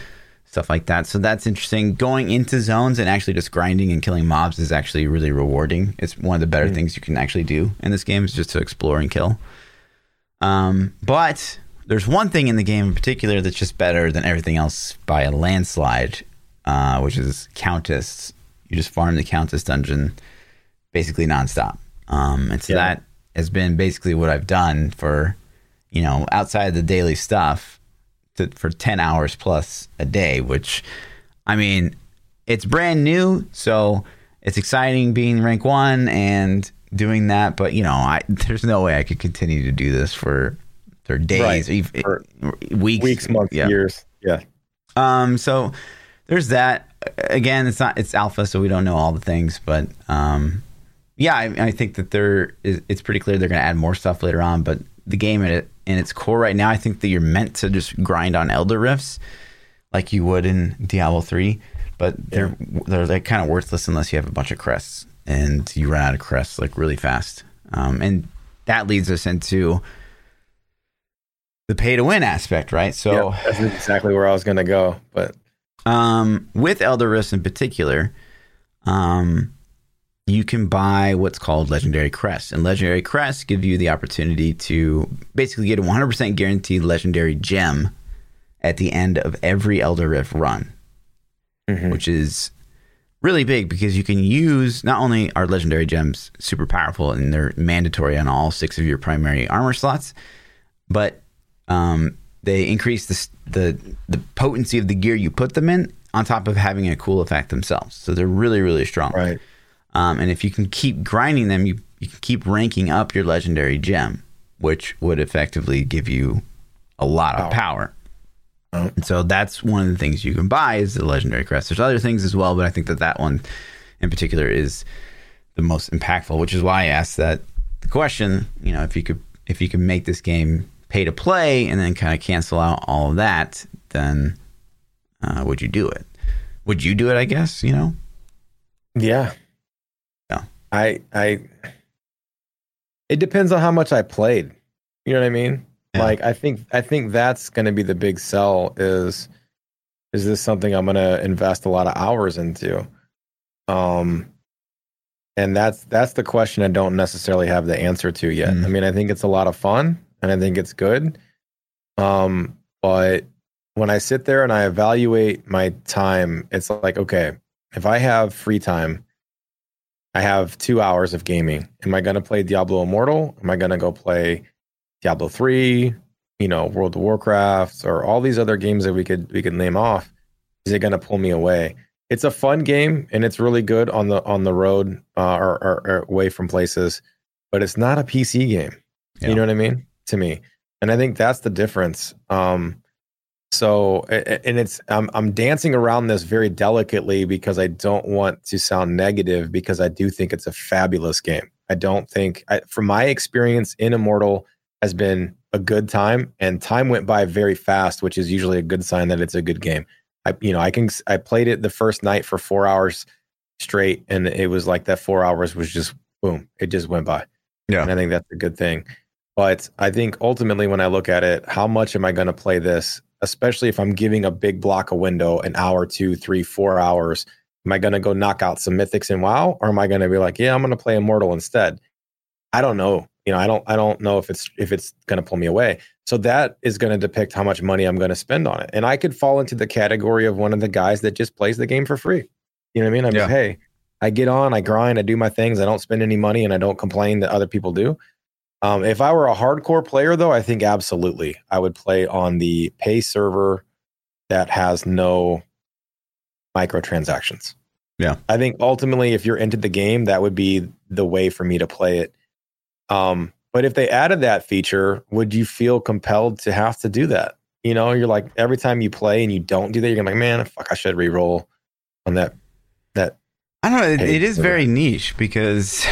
stuff like that. So that's interesting. Going into zones and actually just grinding and killing mobs is actually really rewarding. It's one of the better things you can actually do in this game is just to explore and kill. Um, but there's one thing in the game in particular that's just better than everything else by a landslide, uh, which is Countess. You just farm the Countess dungeon basically nonstop. Um, and so Yeah. that has been basically what I've done for, you know, outside the daily stuff to, for 10 hours plus a day, which, I mean, it's brand new. So it's exciting being rank one and doing that. But, you know, I, [LAUGHS] there's no way I could continue to do this for, for days, Right. even, For weeks, Weeks, months, Yeah. years. Yeah. Um, so there's that. Again, it's not it's alpha, so we don't know all the things, but um, yeah, I, I think that there is. It's pretty clear they're going to add more stuff later on. But the game it in its core right now, I think that you're meant to just grind on Elder Rifts like you would in Diablo three, but they're they're like kind of worthless unless you have a bunch of crests and you run out of crests like really fast. Um, and that leads us into the pay to win aspect, right? So. that's exactly where I was gonna go. But Um, with Elder Rifts in particular, um, you can buy what's called Legendary Crests, and Legendary Crests give you the opportunity to basically get a 100% guaranteed Legendary Gem at the end of every Elder Rift run, Mhm. which is really big because you can use not only are Legendary Gems super powerful and they're mandatory on all six of your primary armor slots, but um, they increase the, the the potency of the gear you put them in on top of having a cool effect themselves. So they're really really strong. right, Um, and if you can keep grinding them, you you can keep ranking up your legendary gem, which would effectively give you a lot of power. Oh. And so that's one of the things you can buy is the legendary crest. There's other things as well, but I think that that one in particular is the most impactful, which is why I asked that the question. You know, if you could if you can make this game pay to play and then kind of cancel out all of that, then uh, would you do it? Would you do it? I guess you know. Yeah. I I. It depends on how much I played. You know what I mean? Yeah. Like I think I think that's going to be the big sell. Is is this something I'm going to invest a lot of hours into? Um, and that's that's the question I don't necessarily have the answer to yet. Mm. I mean, I think it's a lot of fun and I think it's good. Um, but when I sit there and I evaluate my time, it's like, okay, if I have free time, I have two hours of gaming. Am I going to play Diablo Immortal? Am I going to go play Diablo three? You know, World of Warcraft, or all these other games that we could we could name off. Is it going to pull me away? It's a fun game and it's really good on the on the road uh, or, or, or away from places, but it's not a PC game. Yeah. You know what I mean? To me, and I think that's the difference. Um, so, and it's I'm I'm dancing around this very delicately because I don't want to sound negative because I do think it's a fabulous game. I don't think, I, from my experience in Immortal, has been a good time, and time went by very fast, which is usually a good sign that it's a good game. I you know I can I played it the first night for four hours straight, and it was like that four hours was just boom, it just went by. Yeah. and I think that's a good thing. But I think ultimately, when I look at it, how much am I going to play this? Especially if I'm giving a big block of window, an hour, two, three, four hours. Am I going to go knock out some mythics in WoW, or am I going to be like, yeah, I'm going to play Immortal instead? I don't know. You know, I don't. I don't know if it's if it's going to pull me away. So that is going to depict how much money I'm going to spend on it. And I could fall into the category of one of the guys that just plays the game for free. You know what I mean? I'm Yeah. just, hey, I get on, I grind, I do my things, I don't spend any money, and I don't complain that other people do. Um, if I were a hardcore player, though, I think absolutely I would play on the pay server that has no microtransactions. Yeah. I think ultimately, if you're into the game, that would be the way for me to play it. Um, but if they added that feature, would you feel compelled to have to do that? You know, you're like every time you play and you don't do that, you're gonna be like, man, fuck, I should re-roll on that. That I don't know. It, it is very niche because,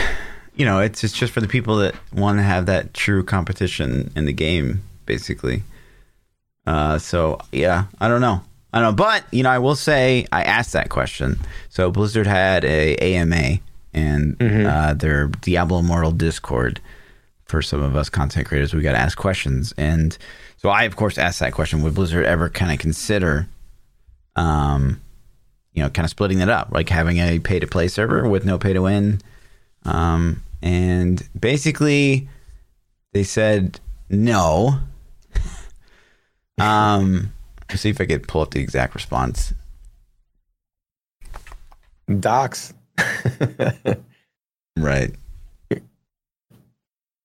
you know, it's it's just for the people that want to have that true competition in the game, basically. Uh, so yeah, I don't know. I don't know, but you know, I will say I asked that question. So Blizzard had a AMA and Mhm. uh, their Diablo Immortal Discord. For some of us content creators, we got to ask questions, and so I, of course, asked that question: Would Blizzard ever kind of consider, um, you know, kind of splitting it up, like having a pay to play server with no pay to win. Um, and basically, they said no. [LAUGHS] um, let's see if I could pull up the exact response. docs. [LAUGHS] Right.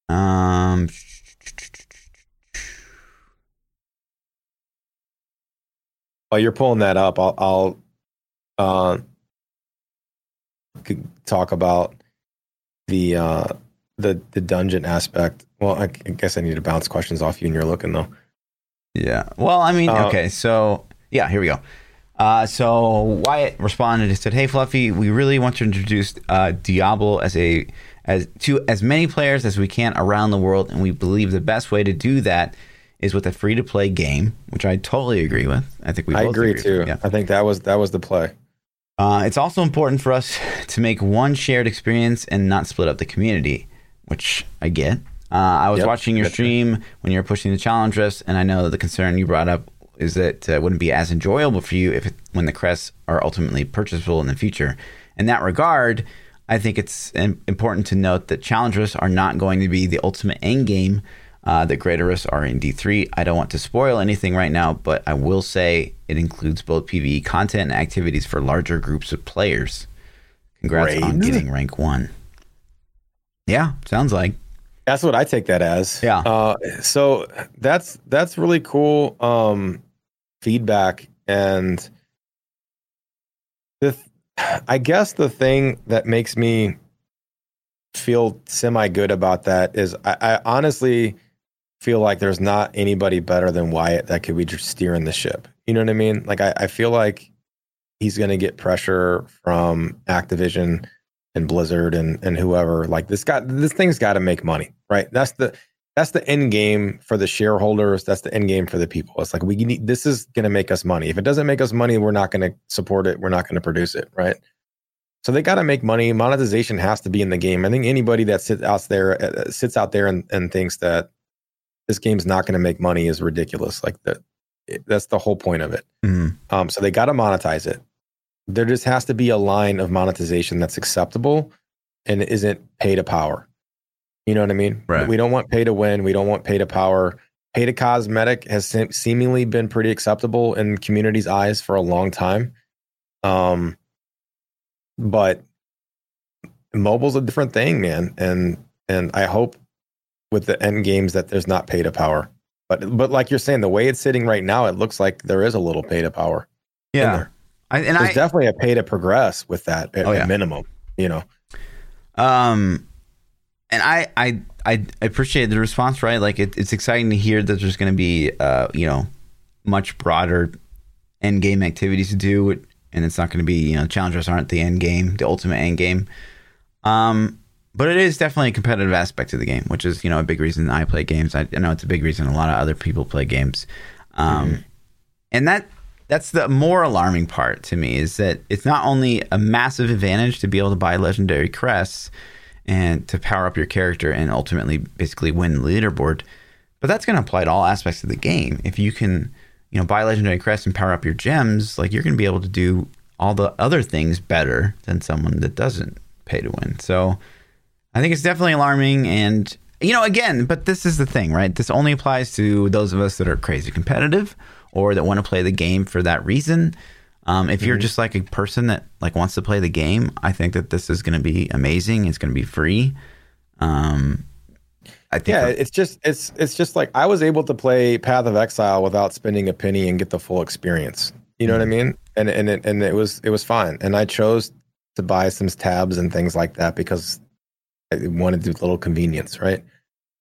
Um, While you're pulling that up, I'll, I'll uh, talk about the uh, the the dungeon aspect. Well, I, I guess I need to bounce questions off you, and you're looking though. yeah. Well, I mean, Uh, okay. So, yeah, here we go. Uh, so Wyatt responded and said, "Hey, Fluffy, we really want to introduce uh, Diablo as a as to as many players as we can around the world, and we believe the best way to do that is with a free to play game, which I totally agree with. I think we I both agree too. Yeah. I think that was that was the play. Uh, it's also important for us to make one shared experience and not split up the community, which I get. Uh, I was Yep, watching your stream when you were pushing the challenge rift, and I know that the concern you brought up is that uh, it wouldn't be as enjoyable for you if it, when the crests are ultimately purchasable in the future. In that regard, I think it's important to note that challenge rifts are not going to be the ultimate end game. Uh, that greater rifts are in D3. I don't want to spoil anything right now, but I will say it includes both PvE content and activities for larger groups of players. Congrats on getting rank one. Yeah, sounds like. That's what I take that as. Yeah. Uh, so that's that's really cool um, feedback, and the th- I guess the thing that makes me feel semi good about that is I, I honestly feel like there's not anybody better than Wyatt that could be steering the ship. You know what I mean? Like I, I feel like he's going to get pressure from Activision and Blizzard and and whoever. Like this got this thing's got to make money, right? That's the that's the end game for the shareholders. That's the end game for the people. It's like we need this is going to make us money. If it doesn't make us money, we're not going to support it. We're not going to produce it, right? So they got to make money. Monetization has to be in the game. I think anybody that sits out there uh, sits out there and, and thinks that this game's not going to make money is ridiculous. Like that, that's the whole point of it. Mm-hmm. Um, so they got to monetize it. There just has to be a line of monetization that's acceptable and isn't pay to power. You know what I mean? Right. We don't want pay to win. We don't want pay to power. Pay to cosmetic has se- seemingly been pretty acceptable in community's eyes for a long time. Um, but mobile's a different thing, man. And and I hope with the end games that there's not pay to power. But but like you're saying, the way it's sitting right now, it looks like there is a little pay to power. Yeah, I, and there's I, definitely a pay to progress with that at, oh, yeah. minimum. You know. Um, and I I I appreciate the response. Right, like it, it's exciting to hear that there's going to be uh you know much broader end game activities to do, and it's not going to be you know challengers aren't the end game, the ultimate end game. Um, but it is definitely a competitive aspect of the game, which is you know a big reason I play games. I, I know it's a big reason a lot of other people play games, um, mm-hmm. and that that's the more alarming part to me is that it's not only a massive advantage to be able to buy legendary crests and to power up your character and ultimately basically win the leaderboard, but that's going to apply to all aspects of the game. If you can, you know, buy legendary crests and power up your gems, like you're going to be able to do all the other things better than someone that doesn't pay to win. So I think it's definitely alarming. And, you know, again, but this is the thing, right? This only applies to those of us that are crazy competitive or that want to play the game for that reason. Um, if you're mm-hmm. just like a person that like wants to play the game, I think that this is going to be amazing. It's going to be free. Um, I think yeah, it's just it's it's just like I was able to play Path of Exile without spending a penny and get the full experience. You know mm-hmm. what I mean? And and it, and it was it was fine. And I chose to buy some tabs and things like that because I wanted to do little convenience, right?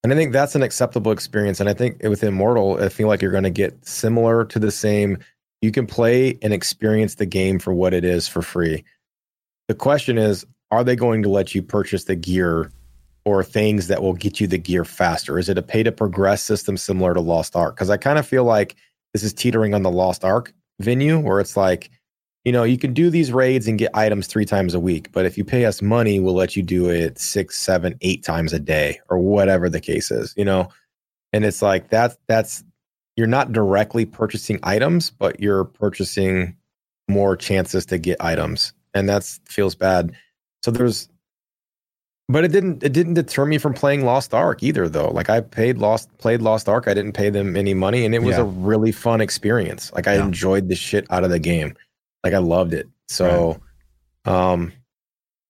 And I think that's an acceptable experience. And I think with Immortal, I feel like you're going to get similar to the same. You can play and experience the game for what it is for free. The question is, are they going to let you purchase the gear or things that will get you the gear faster? Is it a pay to progress system similar to Lost Ark? Because I kind of feel like this is teetering on the Lost Ark venue where it's like, you know, you can do these raids and get items three times a week, but if you pay us money, we'll let you do it six, seven, eight times a day or whatever the case is, you know? And it's like that's that's you're not directly purchasing items, but you're purchasing more chances to get items. And that feels bad. So there's but it didn't it didn't deter me from playing Lost Ark either though. Like I paid Lost played Lost Ark. I didn't pay them any money and it was yeah. a really fun experience. Like I yeah. enjoyed the shit out of the game. Like I loved it. So, right. um,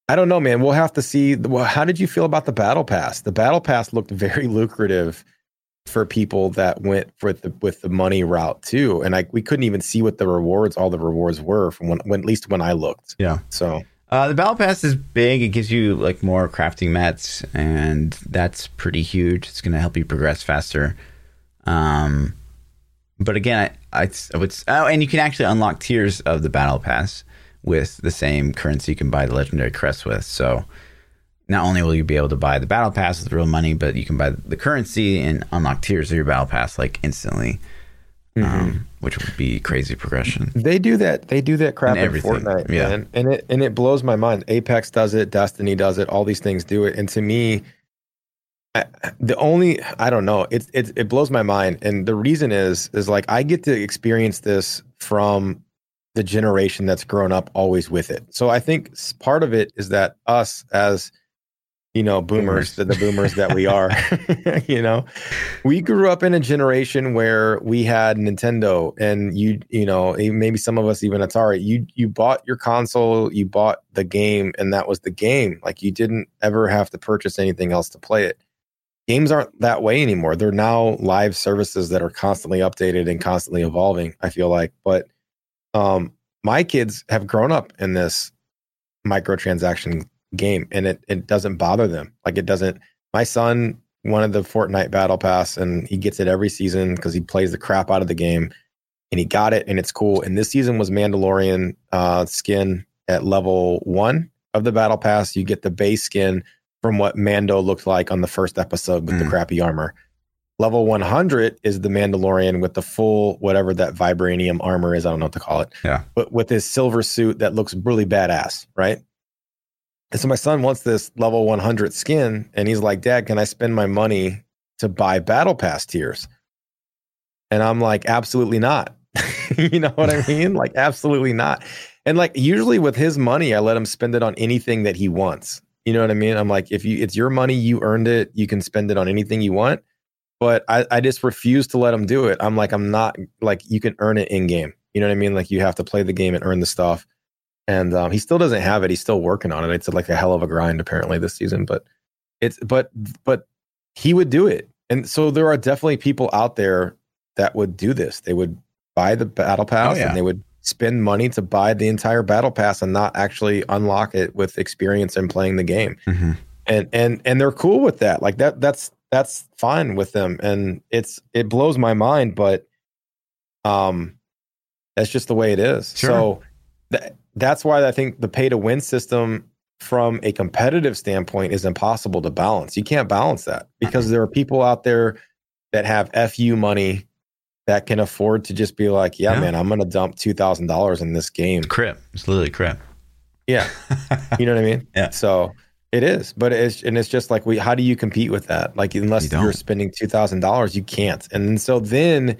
I don't know, man. We'll have to see. Well, how did you feel about the battle pass? The battle pass looked very [LAUGHS] lucrative for people that went with the with the money route too, and like we couldn't even see what the rewards, all the rewards were from when, when at least when I looked. Yeah. So. Uh, the battle pass is big. It gives you like more crafting mats, and that's pretty huge. It's going to help you progress faster. Um, but again, I, I, I would. Oh, and you can actually unlock tiers of the battle pass with the same currency you can buy the legendary crest with. So not only will you be able to buy the battle pass with real money, but you can buy the currency and unlock tiers of your battle pass like instantly, mm-hmm. um, which would be crazy progression. They do that. They do that crap in Fortnite, yeah. man, and it and it blows my mind. Apex does it. Destiny does it. All these things do it, and to me, the only I don't know it, it it blows my mind, and the reason is is like I get to experience this from the generation that's grown up always with it. So I think part of it is that us as you know boomers, boomers. The, the boomers that we are, [LAUGHS] you know, we grew up in a generation where we had Nintendo, and you you know maybe some of us even Atari. You you bought your console, you bought the game, and that was the game. Like you didn't ever have to purchase anything else to play it games aren't that way anymore. They're now live services that are constantly updated and constantly evolving, I feel like. But um, my kids have grown up in this microtransaction game and it, it doesn't bother them. Like it doesn't, my son wanted the Fortnite battle pass and he gets it every season because he plays the crap out of the game and he got it and it's cool. And this season was Mandalorian uh, skin at level one of the battle pass. You get the base skin from what Mando looked like on the first episode with mm. the crappy armor. Level 100 is the Mandalorian with the full whatever that vibranium armor is. I don't know what to call it. Yeah. But with his silver suit that looks really badass, right? And so my son wants this level 100 skin, and he's like, Dad, can I spend my money to buy battle pass tiers? And I'm like, absolutely not. [LAUGHS] you know what I mean? like, absolutely not. And like, usually with his money, I let him spend it on anything that he wants. You know what I mean? I'm like, if you, it's your money, you earned it, you can spend it on anything you want. But I, I just refuse to let him do it. I'm like, I'm not like, you can earn it in game. You know what I mean? Like, you have to play the game and earn the stuff. And um, he still doesn't have it. He's still working on it. It's like a hell of a grind apparently this season. But it's, but, but he would do it. And so there are definitely people out there that would do this. They would buy the battle pass Oh, yeah. and they would spend money to buy the entire battle pass and not actually unlock it with experience in playing the game. Mhm. And and and they're cool with that. Like that that's that's fine with them and it's it blows my mind but um that's just the way it is. Sure. So th- that's why I think the pay to win system from a competitive standpoint is impossible to balance. You can't balance that because there are people out there that have FU money that can afford to just be like, yeah, Yeah. man, I'm going to dump $2,000 in this game. Kripp. It's literally Kripp. Yeah. [LAUGHS] You know what I mean? Yeah. So it is, but it's, and it's just like, we, how do you compete with that? Like, unless You are spending $2,000, you can't. And so then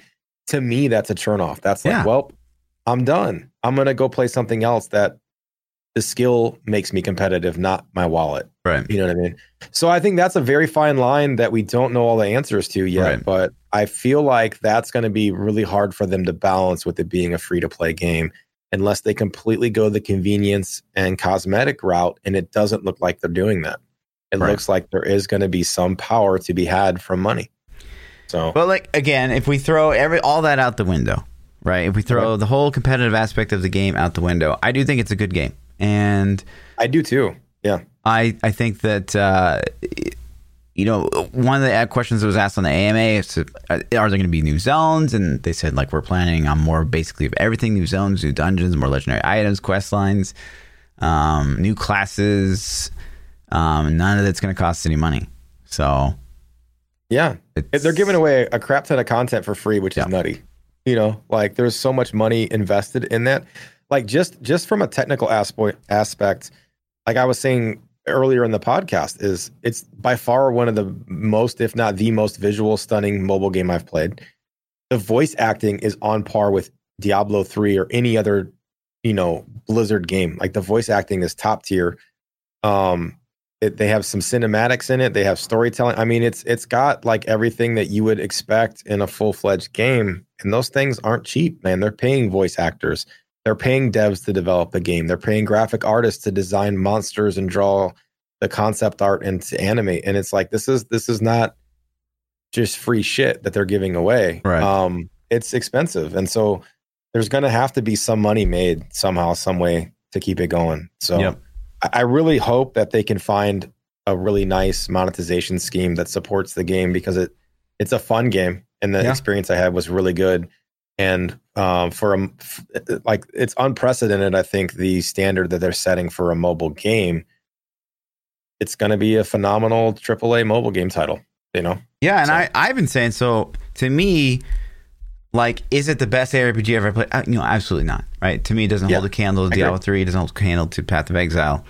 to me, that's a turnoff. That's like, Yeah. well, I'm done. I'm going to go play something else that the skill makes me competitive, not my wallet. Right. You know what I mean? So I think that's a very fine line that we don't know all the answers to yet, Right. but I feel like that's going to be really hard for them to balance with it being a free to play game unless they completely go the convenience and cosmetic route and it doesn't look like they're doing that. It Right. looks like there is going to be some power to be had from money. So But like again, if we throw every all that out the window, right? If we throw the whole competitive aspect of the game out the window, I do think it's a good game, and I do too. Yeah. I I think that uh, you know one of the questions that was asked on the AMA is, uh, are there going to be new zones? And they said like we're planning on more basically of everything: new zones, new dungeons, more legendary items, quest lines, um, new classes. Um, none of that's going to cost any money. So Yeah. They're giving away a crap ton of content for free, which Yeah. is nutty. You know, like there's so much money invested in that. Like just just from a technical aspect aspect, like I was saying earlier in the podcast, is it's by far one of the most, if not the most visual stunning mobile game I've played. The voice acting is on par with Diablo 3 or any other, you know, Blizzard game. Like the voice acting is top tier. Um it, they have some cinematics in it. They have storytelling. I mean, it's it's got like everything that you would expect in a full fledged game, and those things aren't cheap, man. They're paying voice actors, they're paying devs to develop the game, they're paying graphic artists to design monsters and draw the concept art and to animate. And it's like this is this is not just free shit that they're giving away. Right. Um, it's expensive, and so there's going to have to be some money made somehow, some way to keep it going. So. Yep. I I really hope that they can find a really nice monetization scheme that supports the game because it it's a fun game and the Yeah. experience I had was really good. And um, for a like it's unprecedented, I think the standard that they're setting for a mobile game. It's going to be a phenomenal AAA mobile game title. You know, Yeah, and So- I I've been saying so to me, like, is it the best ARPG ever played? Uh, you know, absolutely not. Right? To me, it doesn't Yeah, hold a candle to Diablo three. It doesn't hold a candle to Path of Exile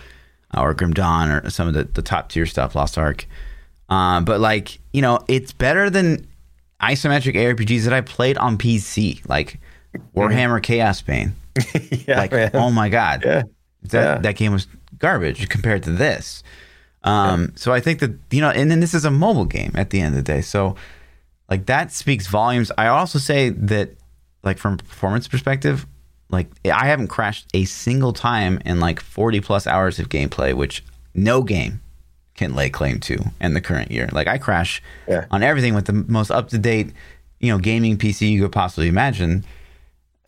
uh, or Grim Dawn or some of the, the top tier stuff, Lost Ark. Uh, but like, you know, it's better than isometric ARPGs that I played on PC, like Warhammer Chaos Bane. [LAUGHS] yeah, Like, man. oh my god, yeah, that Yeah. that game was garbage compared to this. Um, So I think that you know, and then this is a mobile game at the end of the day. So like that speaks volumes. I also say that like from a performance perspective, like I haven't crashed a single time in like forty plus hours of gameplay, which no game can lay claim to in the current year. Like I crash Yeah. on everything with the most up to date, you know, gaming PC you could possibly imagine.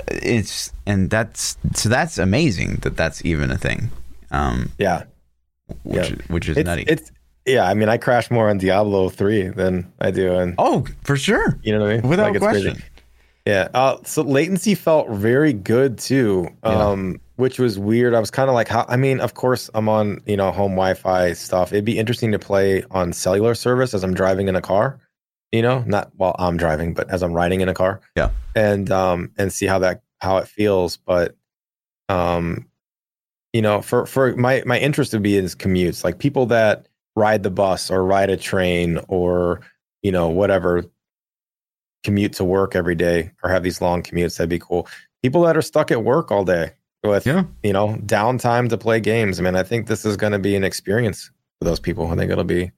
It's and that's so that's amazing that that's even a thing. Um, yeah. which Yeah. which is It's, nutty. it's yeah. I mean, I crash more on Diablo three than I do on oh, for sure, You know what I mean? without Like, it's crazy. question. Yeah. Uh, so latency felt very good too, Yeah. um, which was weird. I was kind of like, how? I mean, of course, I'm on you know home Wi-Fi stuff. It'd be interesting to play on cellular service as I'm driving in a car, you know, not while I'm driving, but as I'm riding in a car. Yeah. And um and see how that how it feels. But um, you know, for for my my interest would be in commutes, like people that ride the bus or ride a train or you know whatever commute to work every day or have these long commutes that'd be cool people that are stuck at work all day with Yeah. you know downtime to play games i mean i think this is going to be an experience for those people i think it'll be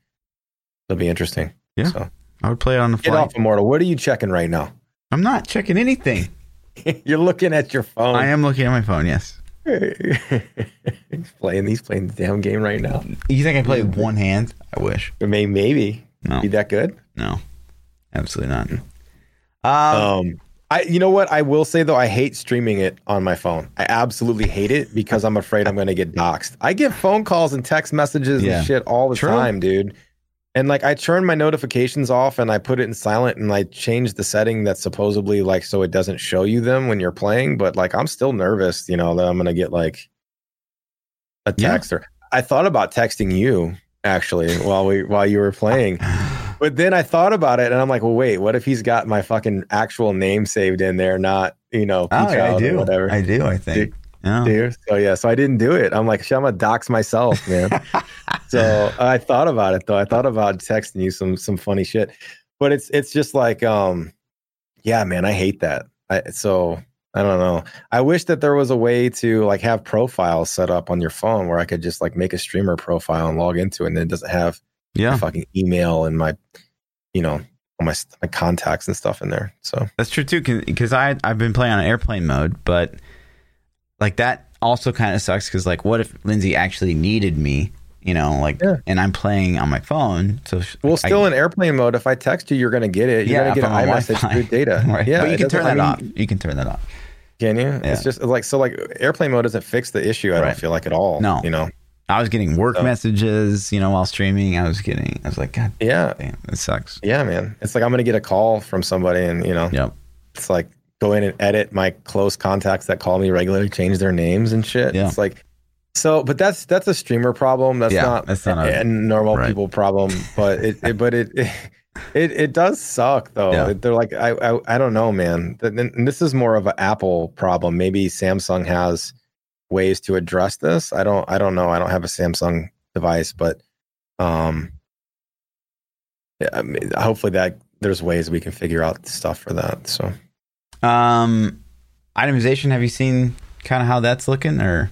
it'll be interesting Yeah. so I would play it on the get flight. off immortal what are you checking right now I'm not checking anything. [LAUGHS] you're looking at your phone I am looking at my phone. Yes. [LAUGHS] he's playing he's playing the damn game right now You think I play with one hand? I wish. May- maybe No. be that good No. Absolutely not. Um, Um, I you know what I will say though I hate streaming it on my phone. I absolutely hate it because I'm afraid I'm going to get doxxed. I get phone calls and text messages Yeah. and shit all the True. time, dude. And like I turn my notifications off and I put it in silent and I change the setting that's supposedly like so it doesn't show you them when you're playing, but like I'm still nervous, you know, that I'm going to get like a Yeah. text or I thought about texting you actually while we while you were playing. [SIGHS] But then I thought about it and I'm like, well, wait, what if he's got my fucking actual name saved in there, not, you know, oh, yeah, I do. whatever. I do. I think. Yeah. do. So yeah, so I didn't do it. I'm like, I'm gonna dox myself, man. [LAUGHS] so I thought about it though. I thought about texting you some some funny shit. But it's it's just like, um, yeah, man, I hate that. I so I don't know. I wish that there was a way to like have profiles set up on your phone where I could just like make a streamer profile and log into it and it doesn't have Yeah, fucking email and my, you know, all my my contacts and stuff in there. So that's true too. Because I I've been playing on airplane mode, but like that also kind of sucks. Because like, what if Lindsay actually needed me? You know, like, Yeah. and I'm playing on my phone. So well, I- still in airplane mode. If I text you, you're gonna get it. You're Yeah, gonna get an iMessage through data. [LAUGHS] right? Yeah, but you can turn that I off. You can turn that off. Can you? Yeah. It's just like so. Like airplane mode doesn't fix the issue. I Right. don't feel like at all. No. you know. I was getting work So- messages, you know, while streaming. I was getting, I was like, God Yeah, damn, it sucks. yeah, man. It's like I'm gonna get a call from somebody, and you know, Yep. it's like go in and edit my close contacts that call me regularly, change their names and shit. Yeah. It's like so, but that's that's a streamer problem. That's Yeah, not that's not a- a, normal right. people problem. But it, it but it, it it does suck though. Yeah. They're like I, I I don't know, man. And this is more of an Apple problem. Maybe Samsung has ways to address this. I don't I don't know. I don't have a Samsung device, but um, yeah, I mean, hopefully that there's ways we can figure out stuff for that. So. Um, itemization. Have you seen kind of how that's looking, or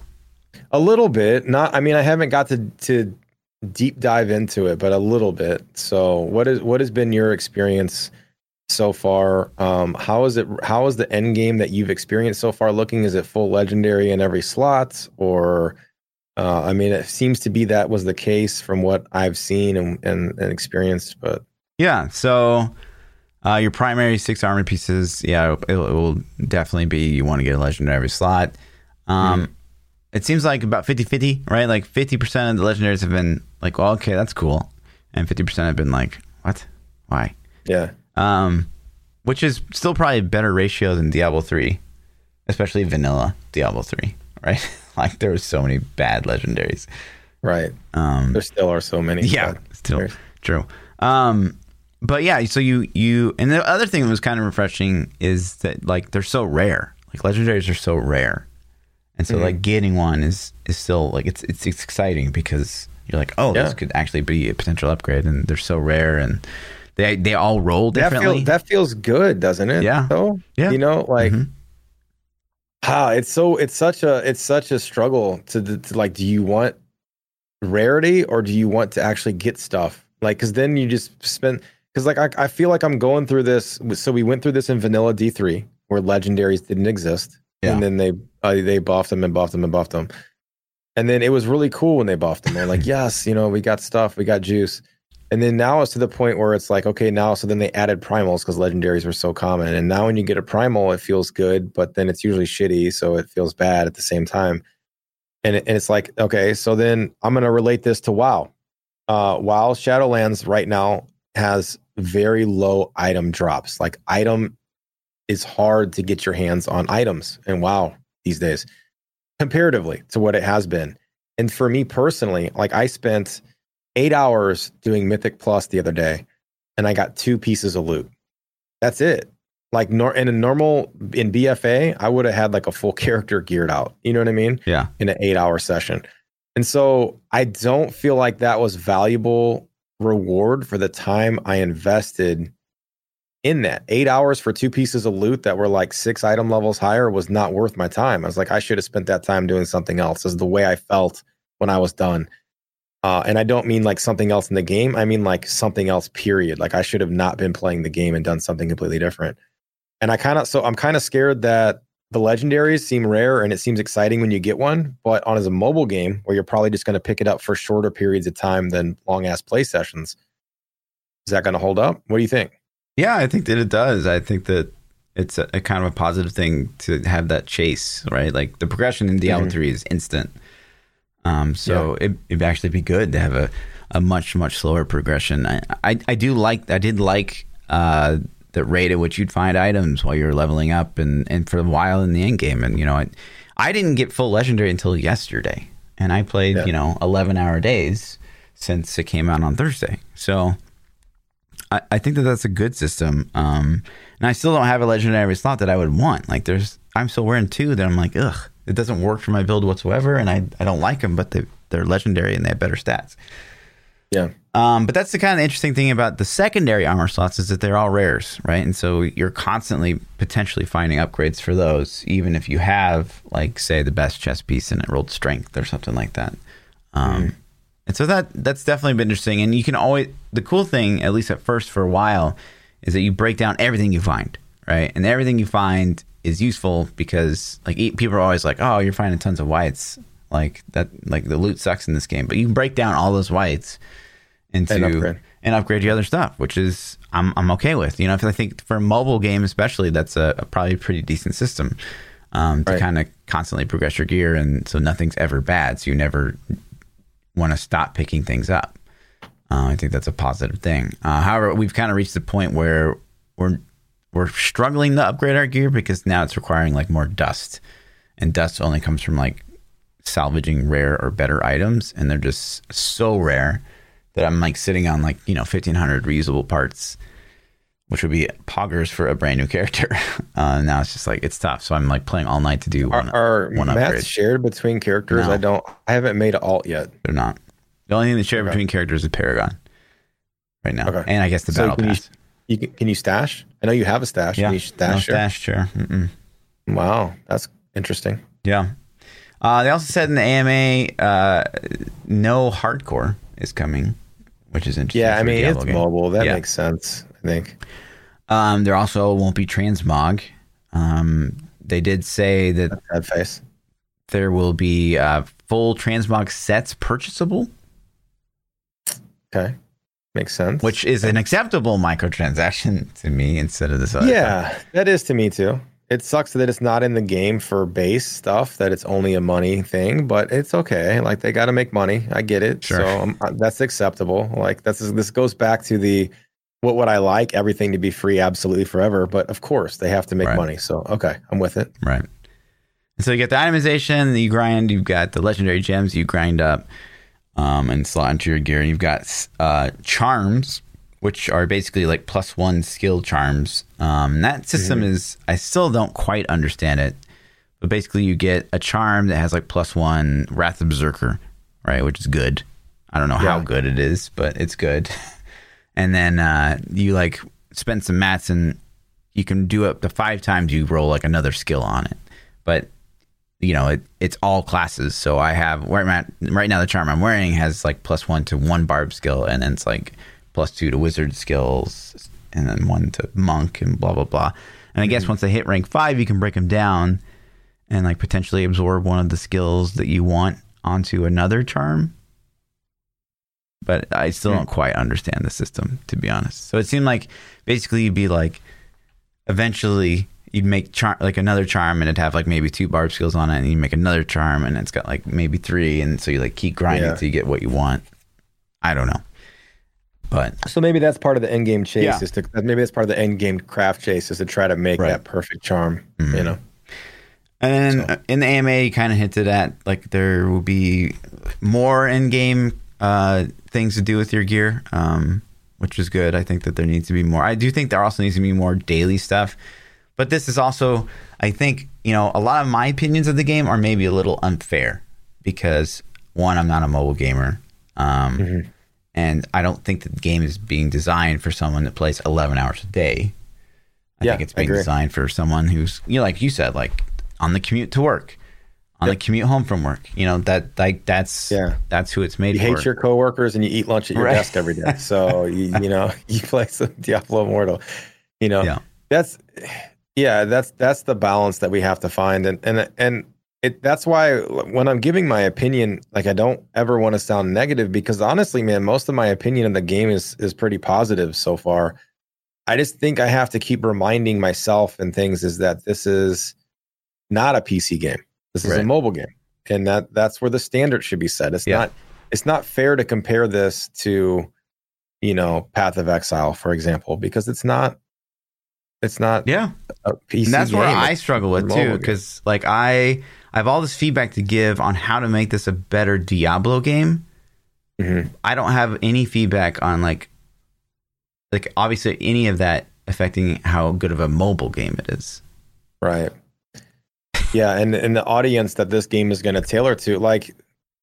A little bit. Not I mean I haven't got to to deep dive into it, but a little bit. So what is what has been your experience so far? Um how is it how is the end game that you've experienced so far looking? Is it full legendary in every slot or uh, I mean, it seems to be that was the case from what I've seen and, and, and experienced, but yeah? So, uh, your primary six armor pieces, yeah, it, it will definitely be you want to get a legendary every slot. Um, it seems like about 50-50, right? Like fifty percent of the legendaries have been like, well, okay, that's cool, and fifty percent have been like, what, why? yeah, um, which is still probably a better ratio than Diablo three, especially vanilla Diablo three, right? [LAUGHS] like there was so many bad legendaries. right. Um, There still are so many. yeah, still true. Um, but yeah, so you you and the other thing that was kind of refreshing is that like they're so rare. Like legendaries are so rare, and so Mhm. like getting one is is still like it's it's exciting because you're like, oh, this could actually be a potential upgrade, and they're so rare and. They, they all roll that differently. feels that feels good, doesn't it? Yeah. Though? Yeah. You know, like Mhm. Ah, it's so it's such a it's such a struggle to, to like. Do you want rarity or do you want to actually get stuff? Like, because then you just spend. Because like I, I feel like I'm going through this. So we went through this in vanilla D3 where legendaries didn't exist, Yeah. and then they uh, they buffed them and buffed them and buffed them, and then it was really cool when they buffed them. They're like, [LAUGHS] yes, you know, we got stuff, we got juice. And then now it's to the point where it's like, okay, now so then they added primals because legendaries were so common. And now when you get a primal, it feels good, but then it's usually shitty, so it feels bad at the same time. And, it, and it's like, okay, so then I'm gonna relate this to WoW. Uh, WoW Shadowlands right now has very low item drops. Like item is hard to get your hands on items and WoW these days, comparatively to what it has been. And for me personally, like I spent eight hours doing Mythic Plus the other day, and I got two pieces of loot. That's it. Like nor in a normal in BFA, I would have had like a full [LAUGHS] character geared out. You know what I mean? Yeah. In an eight hour session. And so I don't feel like that was valuable reward for the time I invested in that. Eight hours for two pieces of loot that were like six item levels higher was not worth my time. I was like, I should have spent that time doing something else. Is the way I felt when I was done. Uh, and I don't mean like something else in the game. I mean like something else, period. Like I should have not been playing the game and done something completely different. And I kind of, so I'm kind of scared that the legendaries seem rare and it seems exciting when you get one. But on as a mobile game where you're probably just going to pick it up for shorter periods of time than long ass play sessions, is that going to hold up? What do you think? Yeah, I think that it does. I think that it's a, a kind of a positive thing to have that chase, right? Like the progression in Diablo Mhm. 3 is instant. Um, so it, it'd actually be good to have a, a much, much slower progression. I, I, I do like, I did like uh, the rate at which you'd find items while you're leveling up and, and for a while in the end game. And, you know, I, I didn't get full legendary until yesterday. And I played, Yeah. you know, 11 hour days since it came out on Thursday. So I, I think that that's a good system. Um, and I still don't have a legendary slot that I would want. Like there's, I'm still wearing two that I'm like, ugh, it doesn't work for my build whatsoever, and I, I don't like them, but they they're legendary and they have better stats. Yeah. Um, but that's the kind of interesting thing about the secondary armor slots is that they're all rares, right? And so you're constantly potentially finding upgrades for those, even if you have, like, say, the best chess piece and it rolled strength or something like that. Um, And so that that's definitely been interesting. And you can always the cool thing, at least at first for a while, is that you break down everything you find, right? And everything you find is useful because like people are always like, oh, you're finding tons of whites, like that, like the loot sucks in this game. But you can break down all those whites into And upgrade. and upgrade your other stuff, which is I'm I'm okay with. You know, if I think for a mobile game especially, that's a, a probably pretty decent system um, to Right. kind of constantly progress your gear, and so nothing's ever bad. So you never want to stop picking things up. Uh, I think that's a positive thing. Uh, however, we've kind of reached the point where we're we're struggling to upgrade our gear because now it's requiring like more dust, and dust only comes from like salvaging rare or better items, and they're just so rare that I'm like sitting on like you know 1500 reusable parts, which would be poggers for a brand new character. [LAUGHS] Uh, now it's just like it's tough, so I'm like playing all night to do one. Are, are one maps upgrade. shared between characters? No. I don't. I haven't made an alt yet. They're not. The only thing they share Okay. between characters is Paragon right now, Okay. and I guess the So battle can you- pass. You can, can you stash? I know you have a stash. yeah, Can you stash? share? stash share. Mm-mm. Wow, that's interesting. Yeah. Uh, they also said in the AMA, uh, no hardcore is coming, which is interesting. Yeah, I mean it's game. mobile. That Yeah. makes sense. I think. Um, there also won't be transmog. Um, they did say that Sad face. there will be uh, full transmog sets purchasable, Okay, makes sense. which is an acceptable microtransaction to me instead of this other. yeah, that is to me too. It sucks that it's not in the game for base stuff. That it's only a money thing, but it's okay. Like they got to make money. I get it. Sure. So um, uh, that's acceptable. Like that's this goes back to the what would I like everything to be free absolutely forever. But of course they have to make Right. money. So okay, I'm with it. Right. So you get the itemization you grind. You've got the legendary gems you grind up um, and slot into your gear. You've got uh, charms, which are basically like plus one skill charms. Um, that system is, I still don't quite understand it. But basically, you get a charm that has like plus one Wrath of Berserker, right? Which is good. I don't know how good it is, but it's good. [LAUGHS] and then uh, you like spend some mats and you can do up to five times you roll like another skill on it. But you know, it, it's all classes. So I have at right now. The charm I'm wearing has like plus one to one barb skill, and then it's like plus two to wizard skills, and then one to monk, and blah blah blah. And I guess hmm. once they hit rank five, you can break them down and like potentially absorb one of the skills that you want onto another charm. But I still hmm. don't quite understand the system, to be honest. So it seemed like basically you'd be like, eventually you'd make char- like another charm and it'd have like maybe two barb skills on it, and you make another charm and it's got like maybe three, and so you like keep grinding Yeah. until you get what you want. I don't know, but So maybe that's part of the end game chase Yeah. is to maybe that's part of the end game craft chase is to try to make Right. that perfect charm. Mhm. You know. And then So- uh, in the AMA, you kind of hinted at like there will be more in-game uh, things to do with your gear. Um, which is good. I think that there needs to be more. I do think there also needs to be more daily stuff. But this is also, I think, you know, a lot of my opinions of the game are maybe a little unfair because one, I'm not a mobile gamer. Um, mm-hmm. And I don't think that the game is being designed for someone that plays 11 hours a day. I yeah, think it's being designed for someone who's, you know, like you said, like on the commute to work, on yep. the commute home from work. You know that like that's yeah that's who it's made. For. You for. hate your coworkers and you eat lunch at your right. desk every day. So [LAUGHS] you you know [LAUGHS] you play some Diablo Immortal. You know yeah. that's yeah that's that's the balance that we have to find and and and it that's why when I'm giving my opinion, like I don't ever want to sound negative because honestly, man, most of my opinion of the game is is pretty positive so far. I just think I have to keep reminding myself and things is that this is not a PC game. This is right. a mobile game. And that that's where the standard should be set. It's yeah. not it's not fair to compare this to, you know, Path of Exile, for example, because it's not it's not yeah and that's game. where i struggle with too because like i i have all this feedback to give on how to make this a better diablo game mm-hmm. i don't have any feedback on like like obviously any of that affecting how good of a mobile game it is right yeah, and and the audience that this game is going to tailor to, like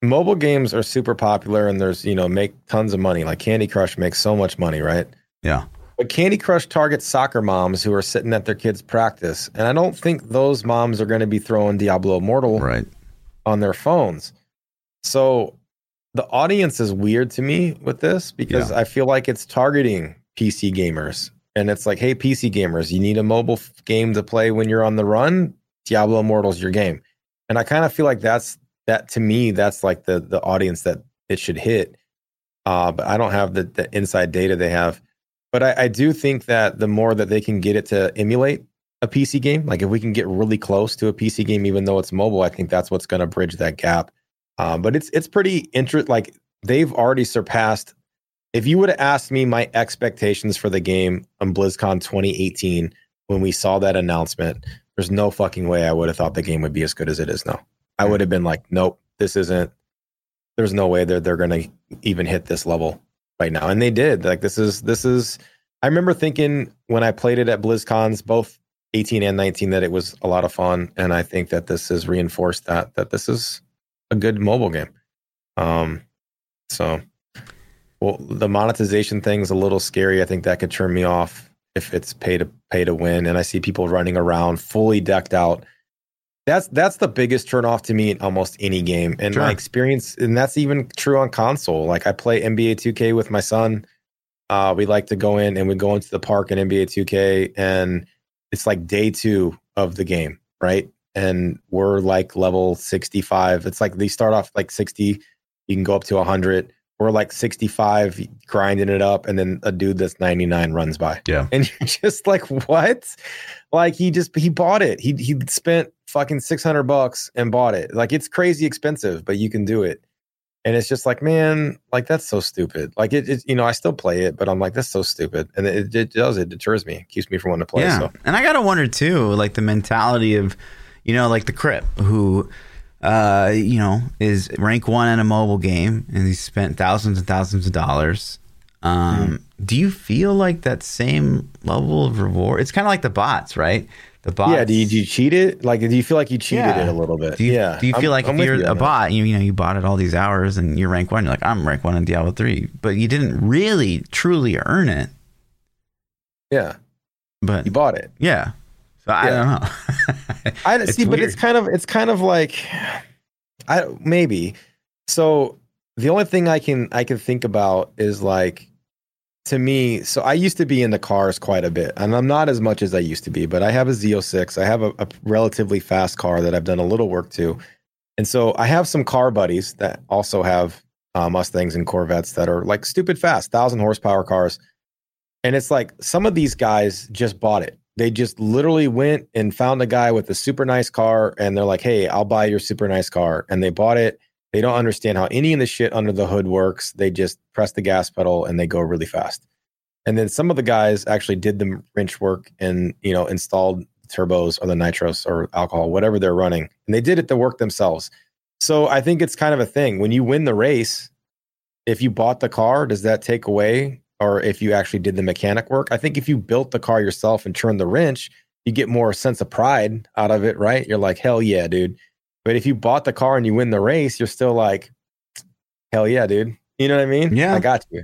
mobile games are super popular and there's, you know, make tons of money. Like Candy Crush makes so much money, right? Yeah. But Candy Crush targets soccer moms who are sitting at their kids' practice. And I don't think those moms are going to be throwing Diablo Immortal right. on their phones. So the audience is weird to me with this because yeah. I feel like it's targeting PC gamers. And it's like, hey, PC gamers, you need a mobile game to play when you're on the run? Diablo Immortal's your game. And I kind of feel like that's that to me, that's like the the audience that it should hit. Uh, but I don't have the, the inside data they have. But I, I do think that the more that they can get it to emulate a PC game, like if we can get really close to a PC game, even though it's mobile, I think that's what's going to bridge that gap. Um, but it's it's pretty interesting. Like they've already surpassed. If you would have asked me my expectations for the game on BlizzCon 2018 when we saw that announcement, there's no fucking way I would have thought the game would be as good as it is now. I would have been like, nope, this isn't. There's no way that they're going to even hit this level right now, and they did. Like this is this is. I remember thinking when I played it at BlizzCons, both 18 and 19, that it was a lot of fun, and I think that this has reinforced that that this is a good mobile game. Um, so, well, the monetization thing's a little scary. I think that could turn me off if it's pay to pay to win and I see people running around fully decked out. That's that's the biggest turnoff to me in almost any game. And sure. my experience, and that's even true on console. Like I play NBA 2K with my son. Uh, we like to go in and we go into the park in NBA 2K, and it's like day two of the game, right? And we're like level 65. It's like they start off like 60, you can go up to 100 we're like 65 grinding it up and then a dude that's 99 runs by yeah and [LAUGHS] you're just like what like he just he bought it he he spent fucking 600 bucks and bought it like it's crazy expensive but you can do it and it's just like man like that's so stupid like it, it you know i still play it but i'm like that's so stupid and it, it does it deters me it keeps me from wanting to play yeah. so and i gotta wonder too like the mentality of you know like the Kripp who uh, you know, is rank one in a mobile game, and he's spent thousands and thousands of dollars. Um, mm. Do you feel like that same level of reward? It's kind of like the bots, right? The bots. Yeah. Do you, do you cheat it? Like, do you feel like you cheated yeah. it a little bit? Do you, yeah. Do you feel I'm, like I'm if you're you a bot, you, you know, you bought it all these hours and you're rank one, you're like, I'm rank one in Diablo three, but you didn't really truly earn it. Yeah. But you bought it. Yeah. So I don't know. I [LAUGHS] see, but it's kind of it's kind of like I maybe. So the only thing I can I can think about is like to me, so I used to be in the cars quite a bit, and I'm not as much as I used to be, but I have a Z06. I have a, a relatively fast car that I've done a little work to. And so I have some car buddies that also have uh, Mustangs and Corvettes that are like stupid fast, thousand horsepower cars. And it's like some of these guys just bought it they just literally went and found a guy with a super nice car and they're like, hey, I'll buy your super nice car. And they bought it. They don't understand how any of the shit under the hood works. They just press the gas pedal and they go really fast. And then some of the guys actually did the wrench work and, you know, installed turbos or the nitros or alcohol, whatever they're running. And they did it the work themselves. So I think it's kind of a thing. When you win the race, if you bought the car, does that take away or if you actually did the mechanic work. I think if you built the car yourself and turned the wrench, you get more sense of pride out of it, right? You're like, hell yeah, dude. But if you bought the car and you win the race, you're still like, hell yeah, dude. You know what I mean? Yeah. I got you.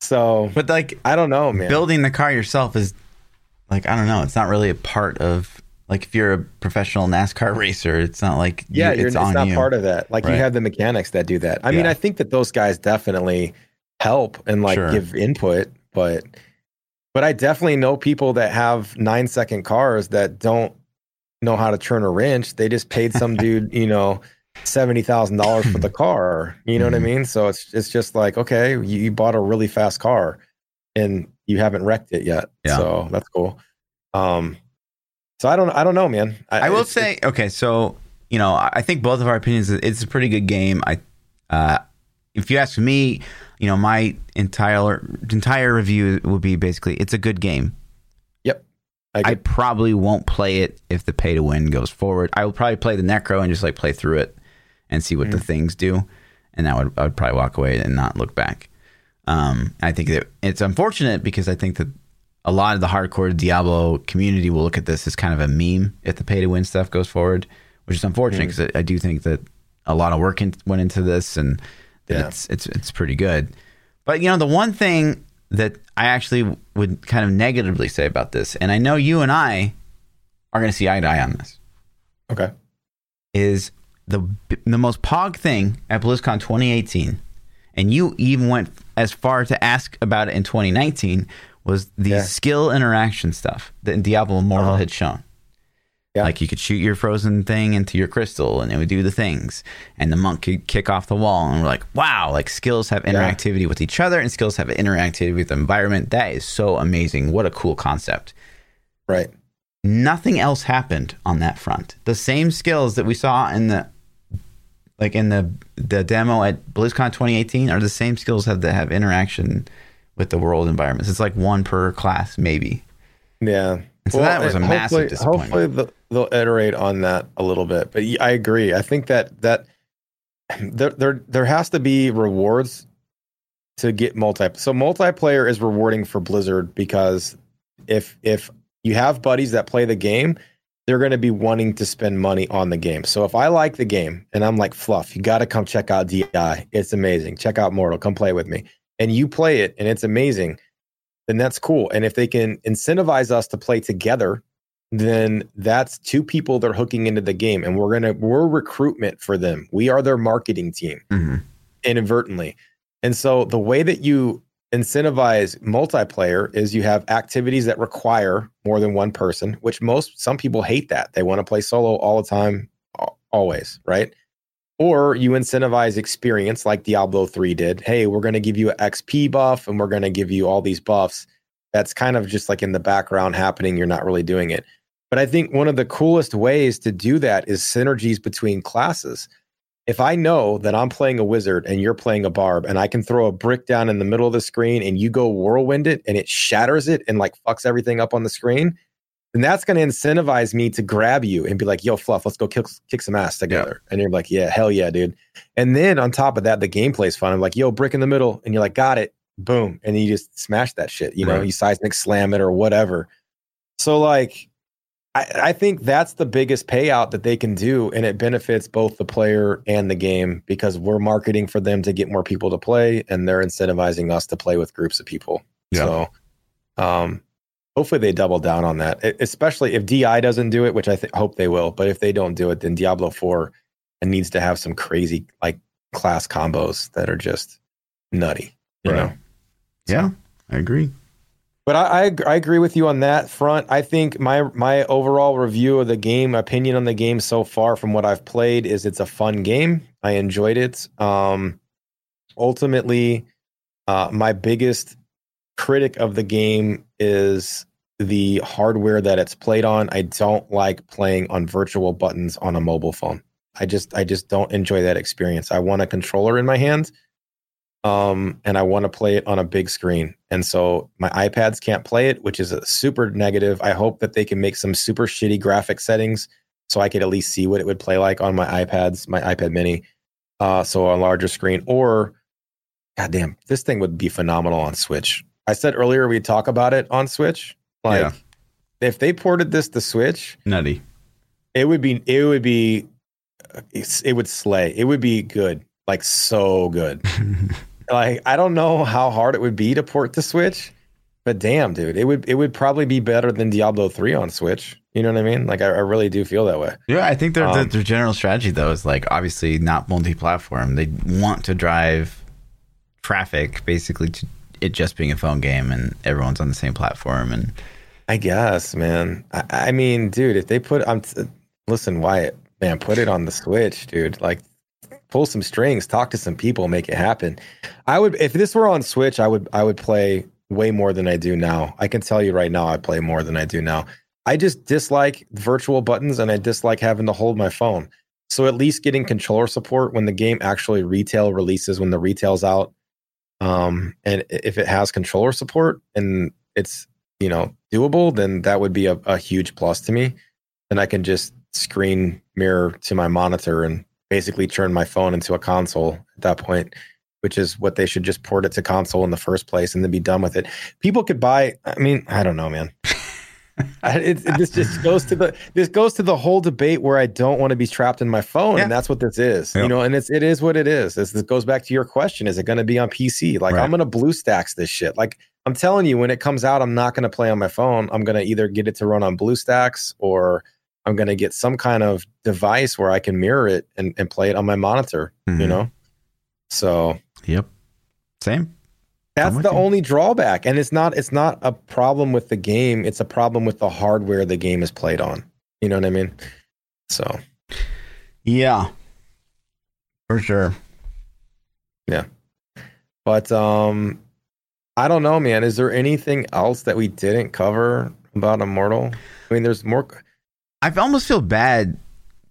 So, But like I don't know, man. building the car yourself is like I don't know. It's not really a part of like if you're a professional NASCAR [LAUGHS] racer, it's not like you- yeah, you're, it's it's, not you. part of that. Like Right. you have the mechanics that do that. I mean, I think that those guys definitely help and like Sure. give input, but but I definitely know people that have nine second cars that don't know how to turn a wrench. They just paid some [LAUGHS] dude, you know, seventy thousand dollars for the [LAUGHS] car. You know what I Mhm. mean? So it's it's just like okay, you, you bought a really fast car, and you haven't wrecked it yet. Yeah. So that's cool. Um, so I don't I don't know, man. I will it's- say, okay, so you know, I I think both of our opinions. It's a pretty good game. I, uh, if you ask me, you know, my entire entire review would be basically, it's a good game. I, I probably won't play it if the pay to win goes forward. I will probably play the Necro and just like play through it and see what the things do, and that would I would probably walk away and not look back. Um, I think that it's unfortunate because I think that a lot of the hardcore Diablo community will look at this as kind of a meme if the pay to win stuff goes forward, which is unfortunate because I, I do think that a lot of work in, went into this and Yeah. it's it's it's pretty good. But you know, the one thing that I actually would kind of negatively say about this, and I know you and I are going to see eye to eye on this, okay. is the the most pog thing at BlizzCon 2018, and you even went as far to ask about it in 2019 was the Yeah. skill interaction stuff that Diablo Immortal Uh-huh. had shown. Yeah. Like you could shoot your frozen thing into your crystal and it would do the things. And the monk could kick off the wall. And we're like, wow, like skills have interactivity with each other and skills have interactivity with the environment. That is so amazing. What a cool concept. Right. Nothing else happened on that front. The same skills that we saw in the like in the the demo at BlizzCon 2018 are the same skills that that have interaction with the world environments. It's like one per class, maybe. Yeah. So that was a massive disappointment. Hopefully the, they'll iterate on that a little bit, but I agree. I think that that [CLEARS THROAT] there there there has to be rewards to get multi. So multiplayer is rewarding for Blizzard because if if you have buddies that play the game, they're going to be wanting to spend money on the game. So if I like the game and I'm like Fluff, you got to come check out DI. It's amazing. Check out Mortal. Come play with me. And you play it and it's amazing then that's cool. And if they can incentivize us to play together, then that's two people they're hooking into the game, and we're gonna we're recruitment for them. We are their marketing team Mm-hmm. inadvertently. And so the way that you incentivize multiplayer is you have activities that require more than one person, which most some people hate that. They want to play solo all the time, always, right? Or you incentivize experience like Diablo 3 did. Hey, we're going to give you an XP buff and we're going to give you all these buffs. That's kind of just like in the background happening. You're not really doing it. But I think one of the coolest ways to do that is synergies between classes if I know that I'm playing a wizard and you're playing a barb and I can throw a brick down in the middle of the screen and you go whirlwind it and it shatters it and like fucks everything up on the screen, then that's going to incentivize me to grab you and be like, yo, Fluff, let's go kick, kick some ass together. And you're like, yeah, hell yeah, dude. And then on top of that, the gameplay's fun. I'm like, yo, brick in the middle. And you're like, got it. Boom. And you just smash that shit. You know, Right. you seismic slam it or whatever. So, like, I, I think that's the biggest payout that they can do, and it benefits both the player and the game because we're marketing for them to get more people to play, and they're incentivizing us to play with groups of people. Yeah. So, um, hopefully they double down on that, especially if Di doesn't do it, which I th- hope they will. But if they don't do it, then Diablo Four needs to have some crazy like class combos that are just nutty. You Right. know. Yeah, I agree. But I, I I agree with you on that front. I think my my overall review of the game, opinion on the game so far from what I've played is it's a fun game. I enjoyed it. Um, ultimately, uh, my biggest critic of the game is the hardware that it's played on. I don't like playing on virtual buttons on a mobile phone. I just I just don't enjoy that experience. I want a controller in my hand um, and I want to play it on a big screen. And so my iPads can't play it, which is a super negative. I hope that they can make some super shitty graphic settings so I could at least see what it would play like on my iPads, my iPad mini. Uh, so a larger screen, or goddamn, this thing would be phenomenal on Switch. I said earlier we'd talk about it on Switch. Like, Yeah. if they ported this to Switch, Nutty. it would be it would be it would slay. It would be good, like so good. [LAUGHS] like I don't know how hard it would be to port to Switch, but damn, dude, it would it would probably be better than Diablo three on Switch. You know what I mean? Like I, I really do feel that way. Yeah, I think their their- Um, their general strategy though is like obviously not multi-platform. They want to drive traffic basically to it just being a phone game and everyone's on the same platform and I guess, man. I, I mean, dude, if they put, I'm t- listen, Wyatt, man, put it on the Switch, dude. Like, pull some strings, talk to some people, make it happen. I would, if this were on Switch, I would, I would play way more than I do now. I can tell you right now, I play more than I do now. I just dislike virtual buttons, and I dislike having to hold my phone. So at least getting controller support when the game actually retail releases, when the retail's out, um, and if it has controller support and it's you know doable, then that would be a, a huge plus to me. Then I can just screen mirror to my monitor and basically turn my phone into a console at that point, which is what they should just port it to console in the first place and then be done with it. People could buy. I mean, I don't know, man. [LAUGHS] It, it- this just goes to the this goes to the whole debate where I don't want to be trapped in my phone, Yeah. and that's what this is. Yeah. You know, and it's it is what it is. This, this goes back to your question: Is it going to be on PC? Like Right. I'm going to blue stacks this shit. Like I'm telling you, when it comes out, I'm not going to play on my phone. I'm going to either get it to run on BlueStacks or I'm going to get some kind of device where I can mirror it and, and play it on my monitor. You Mhm. know, so Yep. Same. That's the you. only drawback, and it's not it's not a problem with the game. It's a problem with the hardware the game is played on. You know what I mean? So Yeah. For sure. Yeah, but um I don't know, man. Is there anything else that we didn't cover about Immortal? I mean, there's more. I almost feel bad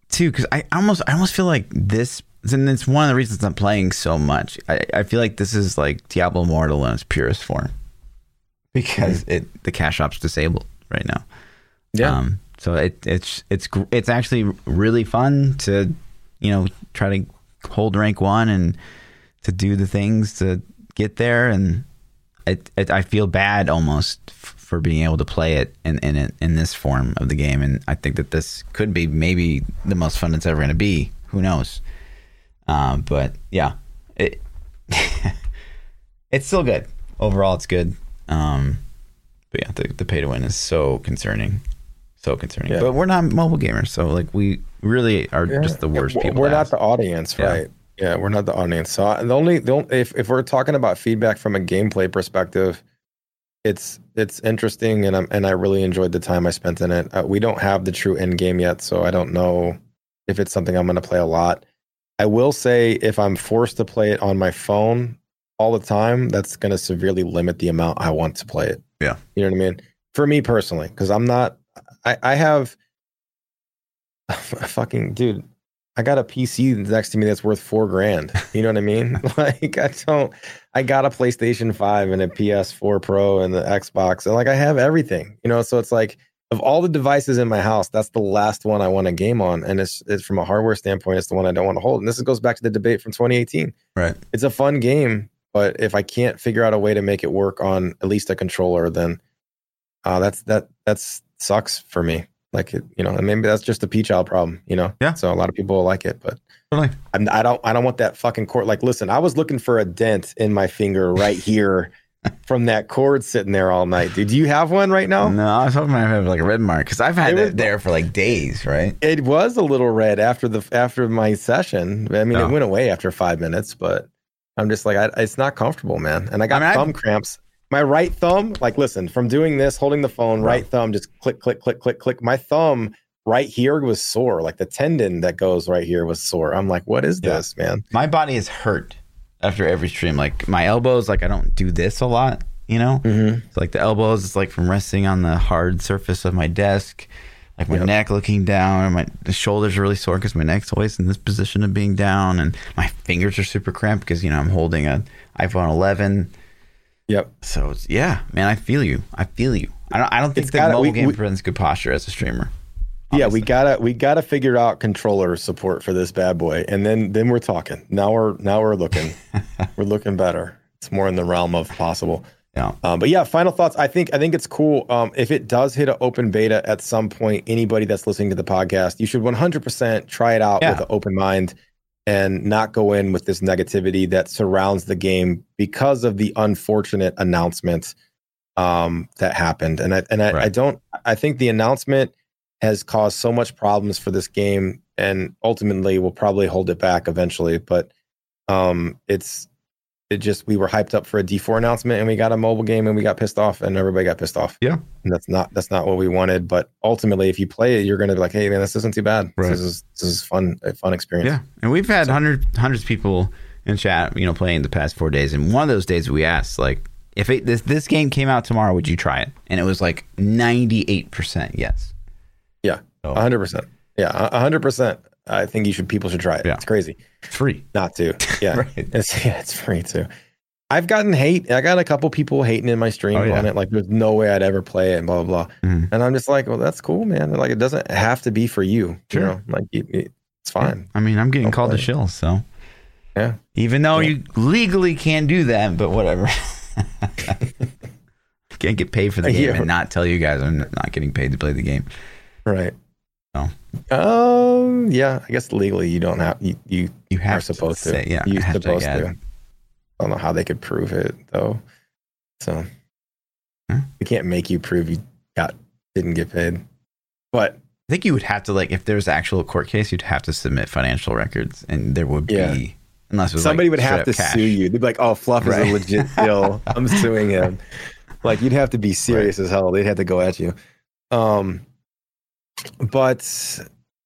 too because I almost I almost feel like this and it's one of the reasons I'm playing so much. I, I feel like this is like Diablo Immortal in its purest form because it the cash op's disabled right now. Yeah, Um, so it, it's it's it's actually really fun to you know try to hold rank one and to do the things to get there, and it, it I feel bad almost f- for being able to play it in in it- in this form of the game, and I think that this could be maybe the most fun it's ever going to be. Who knows? Um, but yeah, it [LAUGHS] it's still good overall. It's good. Um, but yeah, the, the pay to win is so concerning, so concerning. Yeah. But we're not mobile gamers, so like we really are Yeah. just the worst We're- people. We're not ask. the audience, Yeah. right? Yeah, we're not the audience. So the only the only, if if we're talking about feedback from a gameplay perspective, it's it's interesting, and I'm and I really enjoyed the time I spent in it. Uh, we don't have the true end game yet, so I don't know if it's something I'm going to play a lot. I will say if I'm forced to play it on my phone all the time, that's going to severely limit the amount I want to play it. Yeah. You know what I mean? For me personally, because I'm not, I, I have [LAUGHS] fucking dude. I got a PC next to me that's worth four grand. You know what I mean? [LAUGHS] [LAUGHS] like I don't. I got a PlayStation Five and a PS4 Pro and the Xbox, and like I have everything. You know, so it's like of all the devices in my house, that's the last one I want to game on, and it's it's from a hardware standpoint, it's the one I don't want to hold. And this goes back to the debate from 2018. right. It's a fun game, but if I can't figure out a way to make it work on at least a controller, then uh, that's that that's sucks for me. Like it, you know, and maybe that's just a PChild problem, you know. Yeah. So a lot of people will like it, but Totally. I'm, I don't I don't want that fucking court. Like, listen, I was looking for a dent in my finger right here from that cord sitting there all night, dude. Do you have one right now? No, I was hoping I have like a red mark because I've had It it, there for like days, right? It was a little red after the after my session. I mean, Oh. it went away after five minutes, but I'm just like, I, it's not comfortable, man. And I got I mean, I- thumb cramps. My right thumb, like, listen, from doing this, holding the phone, right thumb, just click, click, click, click, click. My thumb right here was sore. Like the tendon that goes right here was sore. I'm like, what is Yeah. this, man? My body is hurt after every stream. Like my elbows, like I don't do this a lot, you know. Mm-hmm. So like the elbows, it's like from resting on the hard surface of my desk. Like my Yep. neck looking down, and my the shoulders are really sore because my neck's always in this position of being down, and my fingers are super cramped because you know I'm holding a iPhone 11. Yep. So yeah, man, I feel you. I feel you. I don't. I don't think It's that gotta- mobile we- game we- presents good posture as a streamer. Yeah, we gotta we gotta figure out controller support for this bad boy, and then then we're talking. Now we're now we're looking [LAUGHS] we're looking better. It's more in the realm of possible. Yeah. Um, but yeah, final thoughts. I think I think it's cool. Um, if it does hit an open beta at some point, anybody that's listening to the podcast, you should 100% try it out Yeah. with an open mind and not go in with this negativity that surrounds the game because of the unfortunate announcement um, that happened. And I and I, I don't. I think the announcement has caused so much problems for this game, and ultimately will probably hold it back eventually. But um, it's it just we were hyped up for a D4 announcement and we got a mobile game and we got pissed off and everybody got pissed off. Yeah. And that's not that's not what we wanted. But ultimately if you play it, you're gonna be like, hey man, this isn't too bad. Right. This is this is fun a fun experience. Yeah, and we've had So- hundred, hundreds of people in chat, you know, playing the past four days. And one of those days, we asked, like, if it, this this game came out tomorrow, would you try it? And it was like ninety eight percent yes. Yeah. So, hundred percent. Yeah, hundred percent. I think you should people should try it. Yeah. It's crazy it's free. not to. [LAUGHS] Yeah. Right. It's yeah, it's free too. I've gotten hate. I got a couple people hating in my stream Oh, yeah. on it. Like, there's no way I'd ever play it, and blah blah blah. Mhm. And I'm just like, well, that's cool, man. Like, it doesn't have to be for you. Sure. You know, like it, it- it's fine. I mean, I'm getting Don't called to shill, so Yeah. even though Yeah. you legally can't do that, but whatever. [LAUGHS] Can't get paid for the [LAUGHS] game Yeah. and not tell you guys I'm not getting paid to play the game. Right. Oh. Um. Yeah. I guess legally you don't have you. You You have are supposed to. say, yeah, You're supposed ad. to. I don't know how they could prove it though. So we can't make you prove you got didn't get paid. But I think you would have to like if there's actual court case, you'd have to submit financial records, and there would Yeah. be unless it was somebody like, would have to cash. sue you. They'd be like, "Oh, Fluff is Right. a legit deal. I'm suing him." [LAUGHS] Like you'd have to be serious as hell. They'd have to go at you. Um, but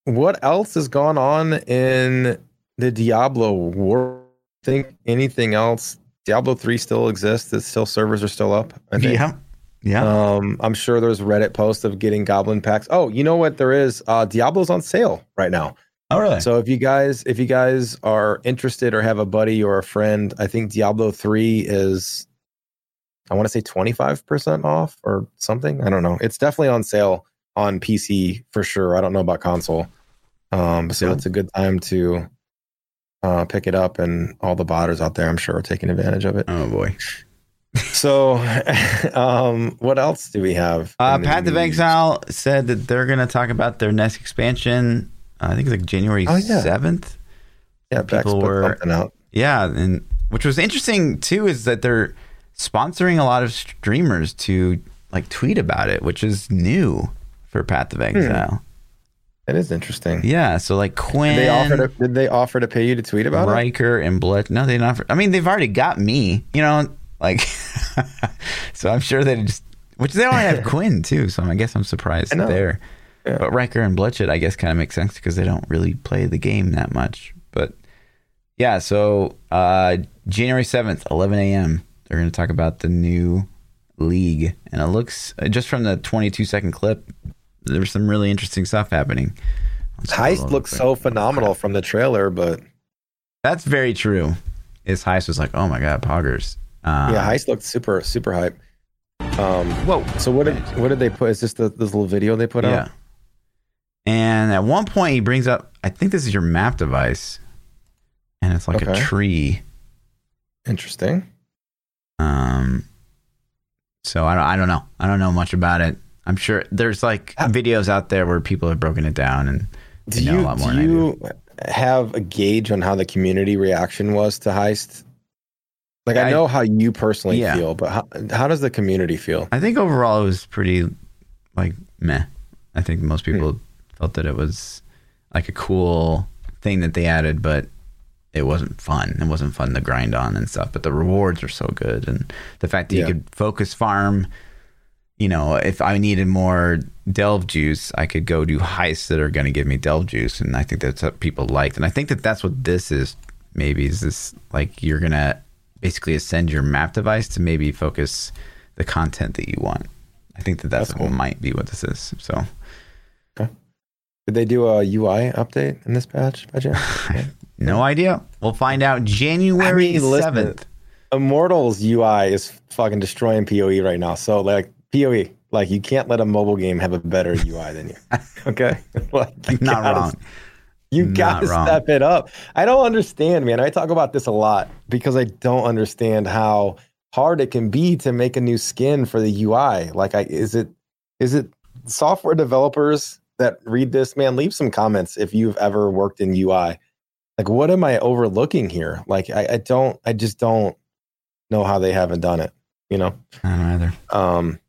what else has gone on in the Diablo world? Think anything else? Diablo three still exists. It's still servers are still up. I think. Yeah, yeah. Um, I'm sure there's Reddit posts of getting goblin packs. Oh, you know what? There is. Uh, Diablo's on sale right now. oh, really? So if you guys if you guys are interested or have a buddy or a friend, I think Diablo 3 is I want to say 25% off or something. I don't know. It's definitely on sale on PC for sure. I don't know about console. Um so Yeah. it's a good time to uh pick it up and all the botters out there I'm sure are taking advantage of it. oh boy. So [LAUGHS] um what else do we have? Uh, Path of? Exile said that they're going to talk about their next expansion. uh, I think it's like January Oh, yeah. seventh. Yeah, people were- out. Yeah, and which was interesting too is that they're sponsoring a lot of streamers to like tweet about it, which is new for Path Hmm. of Exile. It is interesting. Yeah, so like Quin, Did they offer to did they offer to pay you to tweet about it? Riker, and Blood. No, they didn't offer. I mean, they've already got me. You know, like [LAUGHS] so. I'm sure they just which they only have [LAUGHS] Quin too. So I guess I'm surprised there. Yeah. But Riker and Bloodshed, I guess, kind of makes sense because they don't really play the game that much. But yeah, so uh, January 7th, 11 a.m., they're going to talk about the new league. And it looks, uh, just from the 22 second clip, there's some really interesting stuff happening. Heist looks so phenomenal from the trailer, but That's very true. His Heist was like, oh my God, Poggers. Um, yeah, Heist looked super super hype. Um, Whoa. so what did what did they put? Is this the, this little video they put up? Yeah. out? And at one point, he brings up, I think this is your map device. And it's like a tree. Interesting. Um, so I don't, I don't know. I don't know much about it. I'm sure there's like videos out there where people have broken it down and Do they know you a lot more do I do. you have a gauge on how the community reaction was to Heist? Like I, I- know how you personally Yeah. feel, but how how does the community feel? I think overall it was pretty like meh. I think most Hmm. people felt that it was like a cool thing that they added, but it wasn't fun. It wasn't fun to grind on and stuff. But the rewards are so good, and the fact that Yeah. you could focus farm. You know, if I needed more delve juice, I could go do heists that are going to give me delve juice, and I think that's what people liked. And I think that that's what this is. Maybe is this like you're gonna basically ascend your map device to maybe focus the content that you want. I think that that's, That's cool. might be what this is. So Did they do a UI update in this patch by [LAUGHS] no idea. We'll find out January I mean, seventh. Immortals UI is fucking destroying PoE right now. So like PoE, like you can't let a mobile game have a better UI than you. [LAUGHS] Okay, [LAUGHS] like you Not gotta- wrong. You got to step it up. I don't understand, man. I talk about this a lot because I don't understand how hard it can be to make a new skin for the UI. Like, I is it is it software developers that read this? Man, leave some comments if you've ever worked in UI. Like, what am I overlooking here? Like, I, I don't, I just don't know how they haven't done it. You know. I don't either. Um,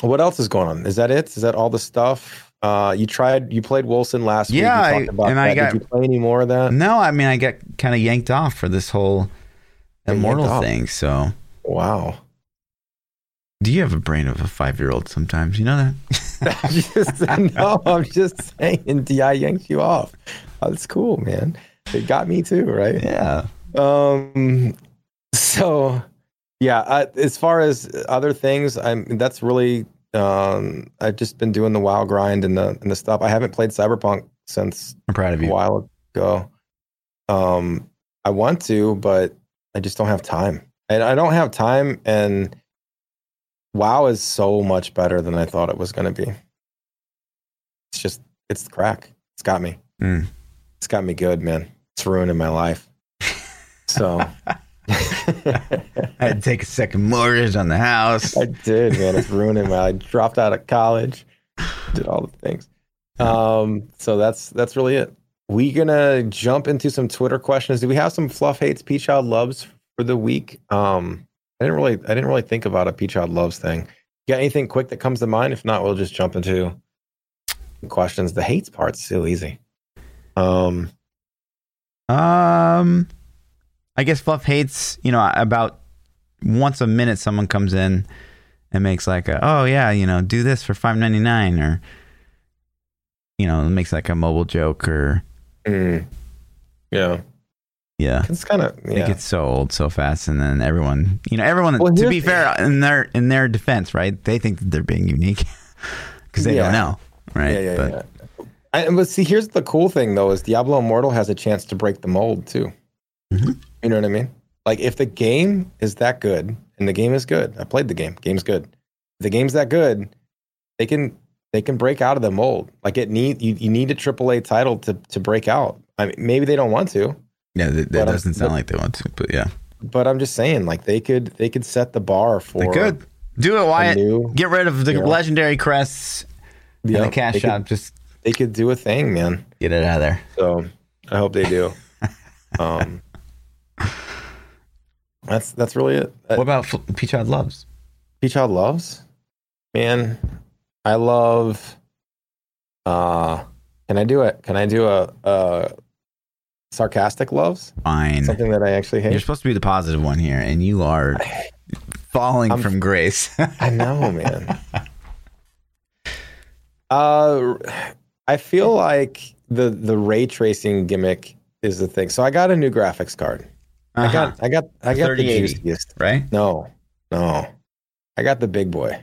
what else is going on? Is that it? Is that all the stuff? Uh, you tried, you played Wilson last Yeah, week. I- and I that. got- Did you play any more of that? No, I mean I got kind of yanked off for this whole immortal thing. So, Wow. do you have a brain of a five year old? Sometimes you know that. [LAUGHS] I'm just, no, I'm just saying, Di yanked you off. Oh, that's cool, man. It got me too, right? yeah. Um. So, yeah. I, as far as other things, I'm. That's really. Um. I've just been doing the WoW grind and the and the stuff. I haven't played Cyberpunk since I'm proud of a while ago. Um, I want to, but I just don't have time. And I don't have time. And WoW is so much better than I thought it was going to be. It's just, it's the crack. It's got me. Mm. It's got me good, man. It's ruining my life. [LAUGHS] So I had to take a second mortgage on the house. I did, man. It's ruining my. I dropped out of college, did all the things. Um, so that's that's really it. We gonna jump into some Twitter questions. Do we have some fluff hates PChild loves for the week? Um, I didn't really I didn't really think about a PChild loves thing. You got anything quick that comes to mind? If not, we'll just jump into questions. The hates part's so easy. Um, Um, I guess Fluff hates, you know, about once a minute someone comes in and makes like a, oh yeah, you know, do this for five ninety nine, or you know, makes like a mobile joke, or mm, yeah, yeah. it's kind of It gets so old so fast, and then everyone, you know, everyone. Well, to be fair, in their in their defense, right? They think that they're being unique [LAUGHS] because they Yeah. don't know, right? Yeah, yeah, but yeah. I, but see, here's the cool thing though: is Diablo Immortal has a chance to break the mold too. Mhm. You know what I mean? Like if the game is that good, and the game is good, I played the game. Game's good. If the game's that good, they can they can break out of the mold. Like it need you, you need a AAA title to to break out. I mean, maybe they don't want to, yeah, that, that I'm- doesn't sound but- like they want to, but yeah, but I'm just saying, like they could they could set the bar for they could do it. Wyatt, new. get rid of the Yeah. legendary crests Yeah, and the cash shop. Could, Just they could do a thing, man. get it out of there. So I hope they do. [LAUGHS] um, that's that's really it. Uh, What about F- PChild Loves? PChild loves, man. I love. Uh, can I do it? Can I do a, a sarcastic loves? Fine. Something that I actually hate. You're supposed to be the positive one here, and you are [LAUGHS] falling I'm- from grace. [LAUGHS] I know, man. Uh, I feel like the the ray tracing gimmick is the thing. So I got a new graphics card. I Uh-huh. got I got I got the 3080. juiciest. right? No, no. I got the big boy.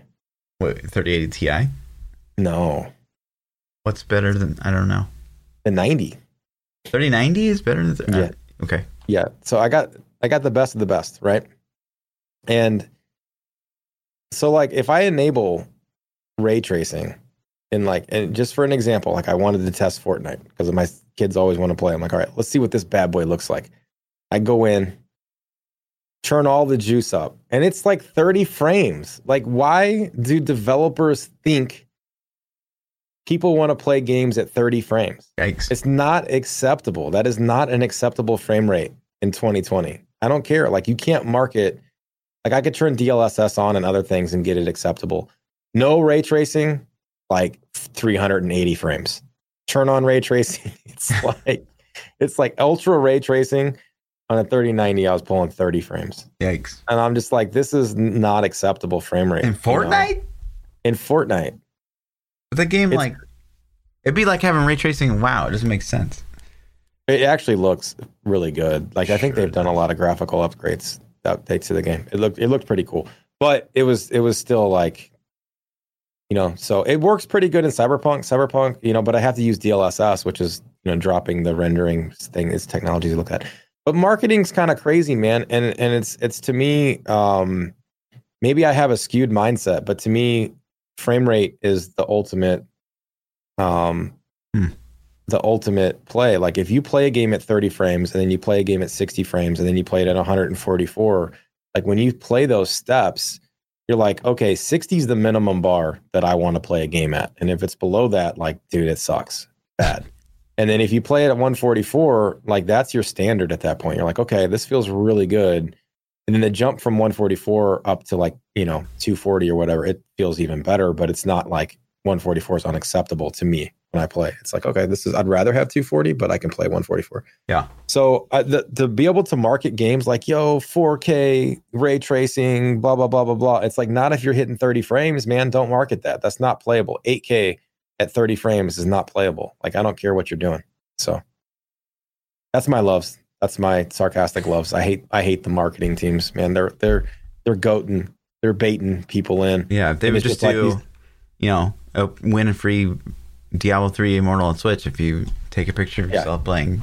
Wait, 3080 Ti. No, What's better than I don't know. the 90. 3090 is better than. th- Yeah. uh, okay. Yeah. So I got I got the best of the best, right? And so like if I enable ray tracing and like and just for an example, like I wanted to test Fortnite because my kids always want to play. I'm like, all right, let's see what this bad boy looks like. I go in, turn all the juice up, and it's like 30 frames. Like, why do developers think people want to play games at 30 frames? Yikes. It's not acceptable. That is not an acceptable frame rate in 2020. I don't care. Like you can't market. Like I could turn DLSS on and other things and get it acceptable. No ray tracing, like 380 frames. Turn on ray tracing. [LAUGHS] It's like it's like ultra ray tracing on a 3090. I was pulling 30 frames, Yikes. and I'm just like, this is not acceptable frame rate In you know? Fortnite, In Fortnite, but the game It's- like it'd be like having ray tracing. in WoW, it doesn't make sense. It actually looks really good. Like I think Sure they've done a lot of graphical upgrades, updates to the game. It looked it looked pretty cool, but it was it was still like, you know, so it works pretty good in Cyberpunk. Cyberpunk, you know, but I have to use DLSS, which is you know dropping the rendering thing. Is technology to look at, but marketing's kind of crazy, man. And and it's it's to me, um, maybe I have a skewed mindset, but to me, frame rate is the ultimate. Um, Hmm. the ultimate play. Like if you play a game at 30 frames and then you play a game at 60 frames and then you play it at 144, Like when you play those steps, you're like, okay, 60 is the minimum bar that I want to play a game at. And if it's below that, like, dude, it sucks bad. And then if you play it at 144, like that's your standard at that point. You're like, okay, this feels really good. And then the jump from 144 up to like, you know, 240 or whatever, it feels even better, but it's not like 144 is unacceptable to me when I play. It's like, okay, this is, I'd rather have 240, but I can play 144. Yeah. So uh, the, to be able to market games like, yo, 4K, ray tracing, blah, blah, blah, blah, blah. It's like, not if you're hitting 30 frames, man, don't market that. That's not playable. 8K at 30 frames is not playable. Like, I don't care what you're doing. So that's my loves. That's my sarcastic loves. I hate, I hate the marketing teams, man. They're, they're, they're goating, they're baiting people in. Yeah. If they would just just like do, these- you know, a win a free Diablo 3 Immortal on Switch if you take a picture of Yeah. yourself playing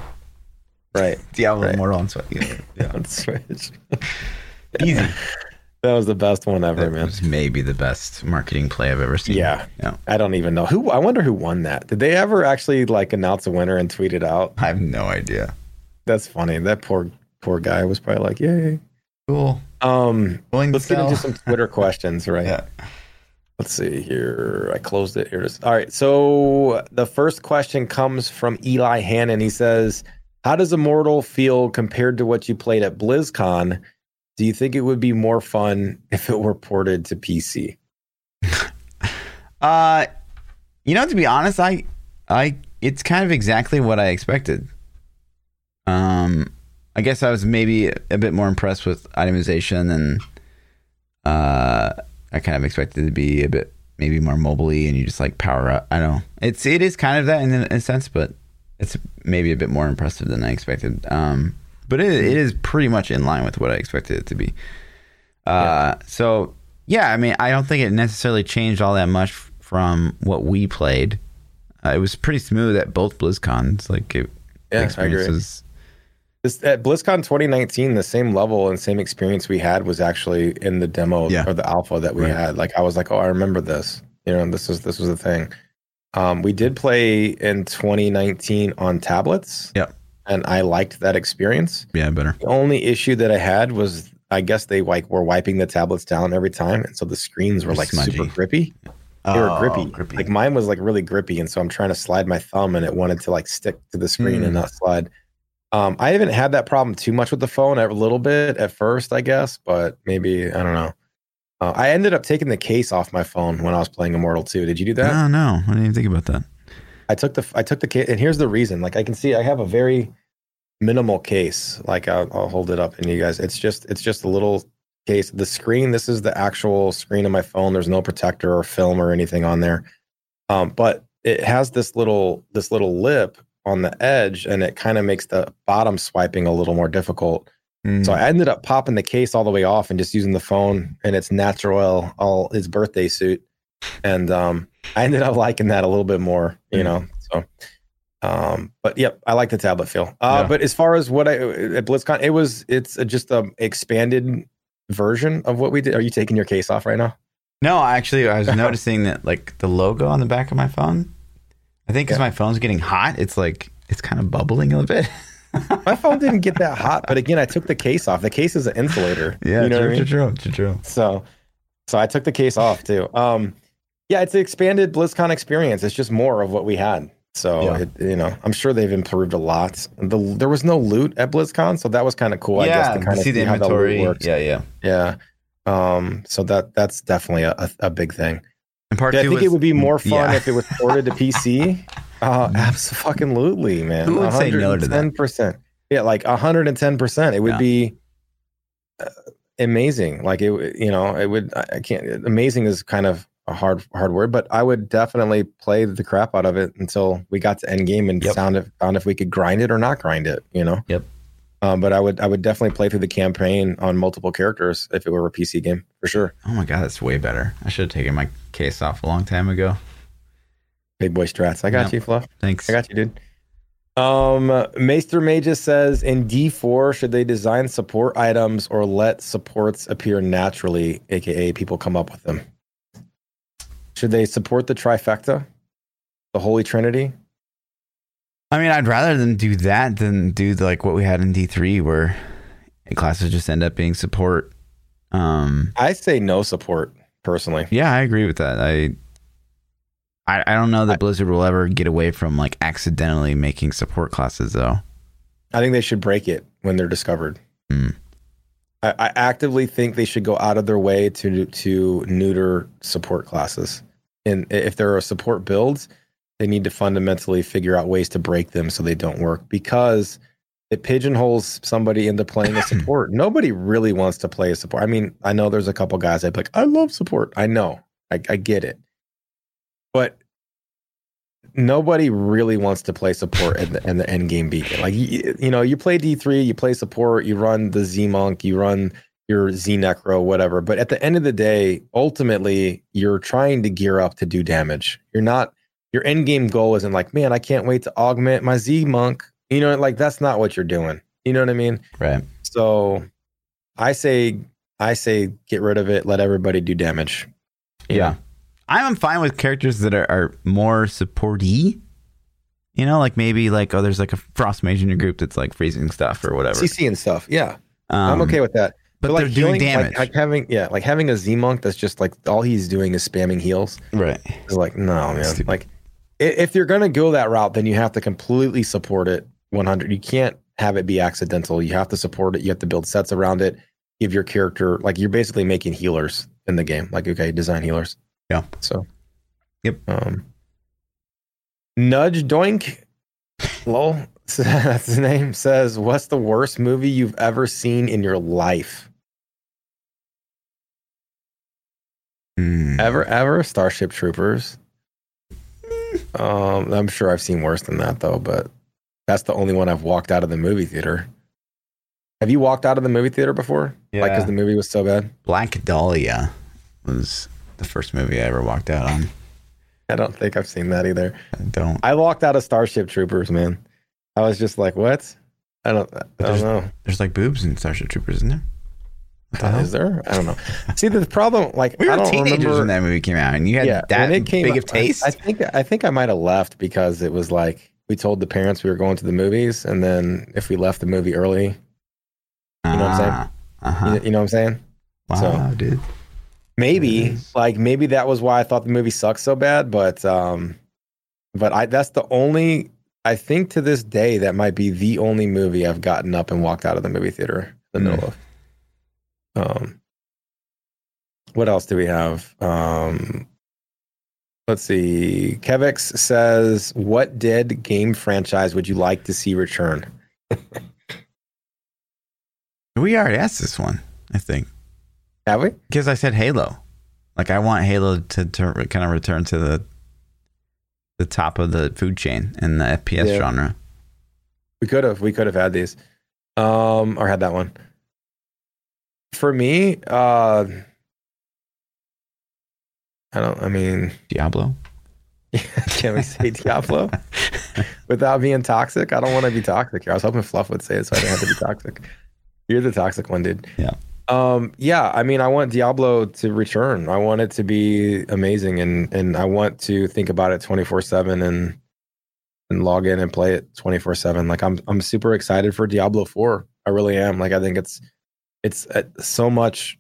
Right. [LAUGHS] Diablo Right. Immortal on Switch. Yeah. [LAUGHS] yeah. On Switch. Easy. That was the best one ever, That man. was maybe the best marketing play I've ever seen. Yeah. Yeah. I don't even know who. I wonder who won that. Did they ever actually like announce a winner and tweet it out? I have no idea. That's funny. That poor poor guy was probably like, "Yay!" Cool. Um, Willing let's get into some Twitter [LAUGHS] questions, right? Yeah. Let's see here. I closed it. Here it is. All right. So the first question comes from Eli Hannon. He says, "How does Immortal feel compared to what you played at BlizzCon? Do you think it would be more fun [LAUGHS] if it were ported to PC?" [LAUGHS] Uh, you know, to be honest, I, I, it's kind of exactly what I expected. Um, I guess I was maybe a bit more impressed with itemization, and uh, I kind of expected it to be a bit maybe more mobily, and you just like power up. I don't know. It's it is kind of that in a sense, but it's maybe a bit more impressive than I expected. Um, but it, it is pretty much in line with what I expected it to be. Uh, so yeah, I mean, I don't think it necessarily changed all that much f- from what we played. Uh, it was pretty smooth at both BlizzCons. Like, it, Yeah, I experience agree. This, at BlizzCon 2019, the same level and same experience we had was actually in the demo Yeah. or the alpha that we Right. had. Like I was like, oh, I remember this. You know, this was this was the thing. Um, we did play in 2019 on tablets. Yep. And I liked that experience. yeah, better. The only issue that I had was I guess they like were wiping the tablets down every time, and so the screens were They're like smudgy. super grippy. They were grippy. grippy. Like mine was like really grippy, and so I'm trying to slide my thumb, and it wanted to like stick to the screen Hmm. and not slide. Um, I haven't had that problem too much with the phone. A little bit at first, I guess, but maybe I don't know. Uh, I ended up taking the case off my phone when I was playing Immortal 2. Did you do that? no, no, I didn't even think about that. I took the I took the case, and here's the reason. Like I can see, I have a very minimal case. Like I'll, I'll hold it up, and you guys, it's just it's just a little case. The screen. This is the actual screen of my phone. There's no protector or film or anything on there. Um, but it has this little this little lip on the edge, and it kind of makes the bottom swiping a little more difficult. Hmm. So I ended up popping the case all the way off and just using the phone in its natural, all his birthday suit, and um, I ended up liking that a little bit more, you Mm. know. So, um, but yep, I like the tablet feel. Uh, Yeah. But as far as what I at BlizzCon, it was it's a, just a expanded version of what we did. Are you taking your case off right now? no, actually, I was [LAUGHS] noticing that like the logo on the back of my phone. I think because Yeah. my phone's getting hot, it's like it's kind of bubbling a little bit. [LAUGHS] My phone didn't get that hot, but again, I took the case off. The case is an insulator. [LAUGHS] yeah, you know true, mean? true, true, true. So, so I took the case off too. Um, yeah, it's an expanded BlizzCon experience. It's just more of what we had. So, Yeah. it, you know, I'm sure they've improved a lot. The, there was no loot at BlizzCon, so that was kind of cool. I guess to kind of see the how the loot inventory. works. Yeah, yeah. Yeah. Um, so that that's definitely a, a, big thing. And part Yeah, I think was, it would be more [LAUGHS] fun yeah. if it was ported to PC. [LAUGHS] Uh, absolutely, man. Who would say no to that? percent. Yeah, like 110. percent It would Yeah. be uh, amazing. Like it, you know, it would. I can't. Amazing is kind of a hard hard word, but I would definitely play the crap out of it until we got to end game and Yep. found if found if we could grind it or not grind it. You know. Yep. Um, but I would I would definitely play through the campaign on multiple characters if it were a PC game for sure. Oh my god, that's way better. I should have taken my case off a long time ago. Big boy strats. I got Yep. you, Fluff. Thanks. I got you, dude. Um, Maester Magus says in D4, should they design support items or let supports appear naturally, aka people come up with them? Should they support the trifecta, the Holy Trinity? I mean, I'd rather than do that than do like what we had in D three, where classes just end up being support Um, I say no support personally. yeah, I agree with that. I, I, I don't know that Blizzard will ever get away from like accidentally making support classes though. I think they should break it when they're discovered. Hmm. I, I actively think they should go out of their way to to neuter support classes. And if there are support builds, they need to fundamentally figure out ways to break them so they don't work because it pigeonholes somebody into playing a [CLEARS THROAT] support. Nobody really wants to play a support. I mean, I know there's a couple guys I'd like, I love support. I know, I, I get it, but nobody really wants to play support in the, in the end game beacon. Like you, you know, you play D three, you play support, you run the Z Monk, you run your Z Necro, whatever. But at the end of the day, ultimately, you're trying to gear up to do damage. You're not. Your end game goal isn't like, man, I can't wait to augment my Z Monk. You know, like that's not what you're doing. You know what I mean? Right. So, I say, I say, get rid of it. Let everybody do damage. You Yeah. I'm fine with characters that are, are more supporty. You know, like maybe like oh, there's like a frost mage in your group that's like freezing stuff or whatever. CC and stuff. Yeah, Um, I'm okay with that. But like they're doing healing- like- damage. Like, having yeah, like having a Z monk that's just like all he's doing is spamming heals. right. Is like no man. Stupid. Like if you're gonna go that route, then you have to completely support it 100. You can't have it be accidental. You have to support it. You have to build sets around it. Give your character like you're basically making healers in the game. Like okay, design healers. Yeah. So. Yep. Um. Nudge Doink. Lol. [LAUGHS] That's his name. Says, "What's the worst movie you've ever seen in your life?" Hmm. Ever, ever Starship Troopers. Um, I'm sure I've seen worse than that though, but that's the only one I've walked out of the movie theater. Have you walked out of the movie theater before? Like, Yeah. because the movie was so bad. Black Dahlia was the first movie I ever walked out on. I don't think I've seen that either. I don't. I walked out of Starship Troopers, man. I was just like, what? I don't. I there's- don't know. There's like boobs in Starship Troopers, isn't there? Is there? I don't know. See, the problem, like, We I were don't teenagers remember. when that movie came out, and you had yeah, that it came big of taste. I, I think I think I might have left because it was like we told the parents we were going to the movies, and then if we left the movie early, you know what I'm saying? Uh-huh. you, you know what I'm saying? Wow, dude. Maybe like maybe that was why I thought the movie sucked so bad, but um, but I that's the only I think to this day that might be the only movie I've gotten up and walked out of the movie theater in the Hmm. middle of. Um, what else do we have? Um, let's see. Kevix says, "What dead game franchise would you like to see return?" [LAUGHS] We already asked this one, I think, Have we? because I said Halo. Like I want Halo to, to kind of return to the the top of the food chain in the FPS Yeah. genre. We could have. We could have had these, um, or had that one. For me, uh, I don't. I mean, Diablo. [LAUGHS] can we say Diablo [LAUGHS] without being toxic? I don't want to be toxic here. I was hoping Fluff would say it, so I didn't have to be toxic. You're the toxic one, dude. Yeah. Um. Yeah. I mean, I want Diablo to return. I want it to be amazing, and and I want to think about it 24 seven and and log in and play it 24 7 like i'm i'm super excited for diablo 4 i really am like i think it's it's uh, so much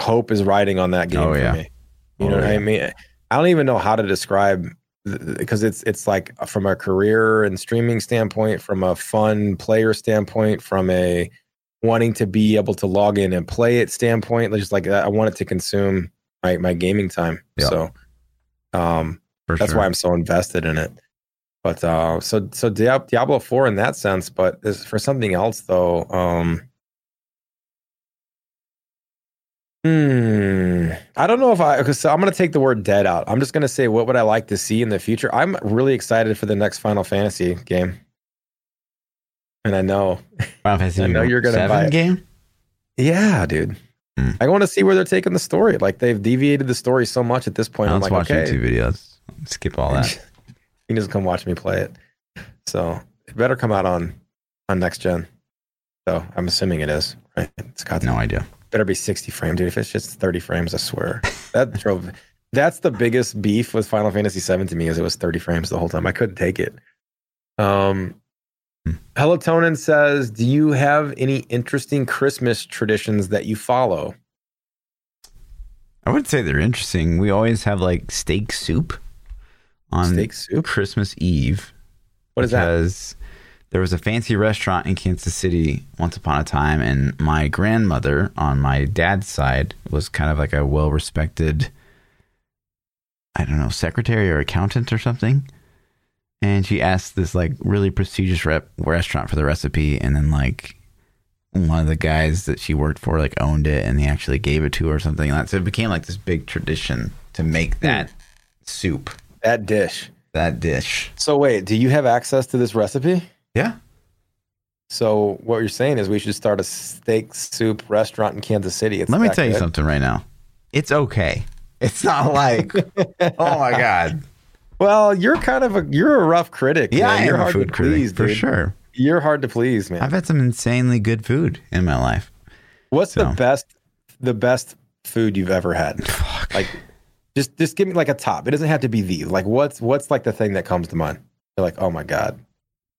hope is riding on that game Oh, for yeah. me you Oh, know what i mean i don't even know how to describe because it's it's like from a career and streaming standpoint from a fun player standpoint from a wanting to be able to log in and play it standpoint just like i want it to consume my, my gaming time Yeah. so um For that's sure. why I'm so invested in it. But uh, so so Diablo Four in that sense, but for something else though, um, hmm, I don't know if I because I'm gonna take the word dead out. I'm just gonna say what would I like to see in the future. I'm really excited for the next Final Fantasy game, and I know, Final Fantasy [LAUGHS] I know you're gonna 7 buy it. game. yeah, dude. Hmm. I want to see where they're taking the story. Like they've deviated the story so much at this point. I'm like, watch okay, YouTube videos. Skip all that. [LAUGHS] you can just come watch me play it. So it better come out on on next gen. So I'm assuming it is, right? It's got No idea. Better be 60 frames, dude. If it's just 30 frames, I swear. That drove that's the biggest beef with Final Fantasy VII to me is it was 30 frames the whole time. I couldn't take it. Um Hello Tonin says, "Do you have any interesting Christmas traditions that you follow?" I would say they're interesting. We always have like steak soup on Steak soup. Christmas Eve. What is that? There was a fancy restaurant in Kansas City once upon a time, and my grandmother on my dad's side was kind of like a well respected, I don't know, secretary or accountant or something. And she asked this like really prestigious rep- restaurant for the recipe, and then like one of the guys that she worked for like owned it, and he actually gave it to her or something. like that. So it became like this big tradition to make hmm. that soup, That dish. that dish. So wait, do you have access to this recipe? Yeah. So what you're saying is we should start a steak soup restaurant in Kansas City. It's Let me tell you something right now. It's okay. It's not [LAUGHS] like, oh my god. Well, you're kind of a you're a rough critic. Yeah, man. I you're am a hard food to critic please, for dude. sure. You're hard to please, man. I've had some insanely good food in my life. What's so. the best the best food you've ever had? [LAUGHS] Fuck. Like just just give me like a top. It doesn't have to be the like what's what's like the thing that comes to mind. You're like, oh my god.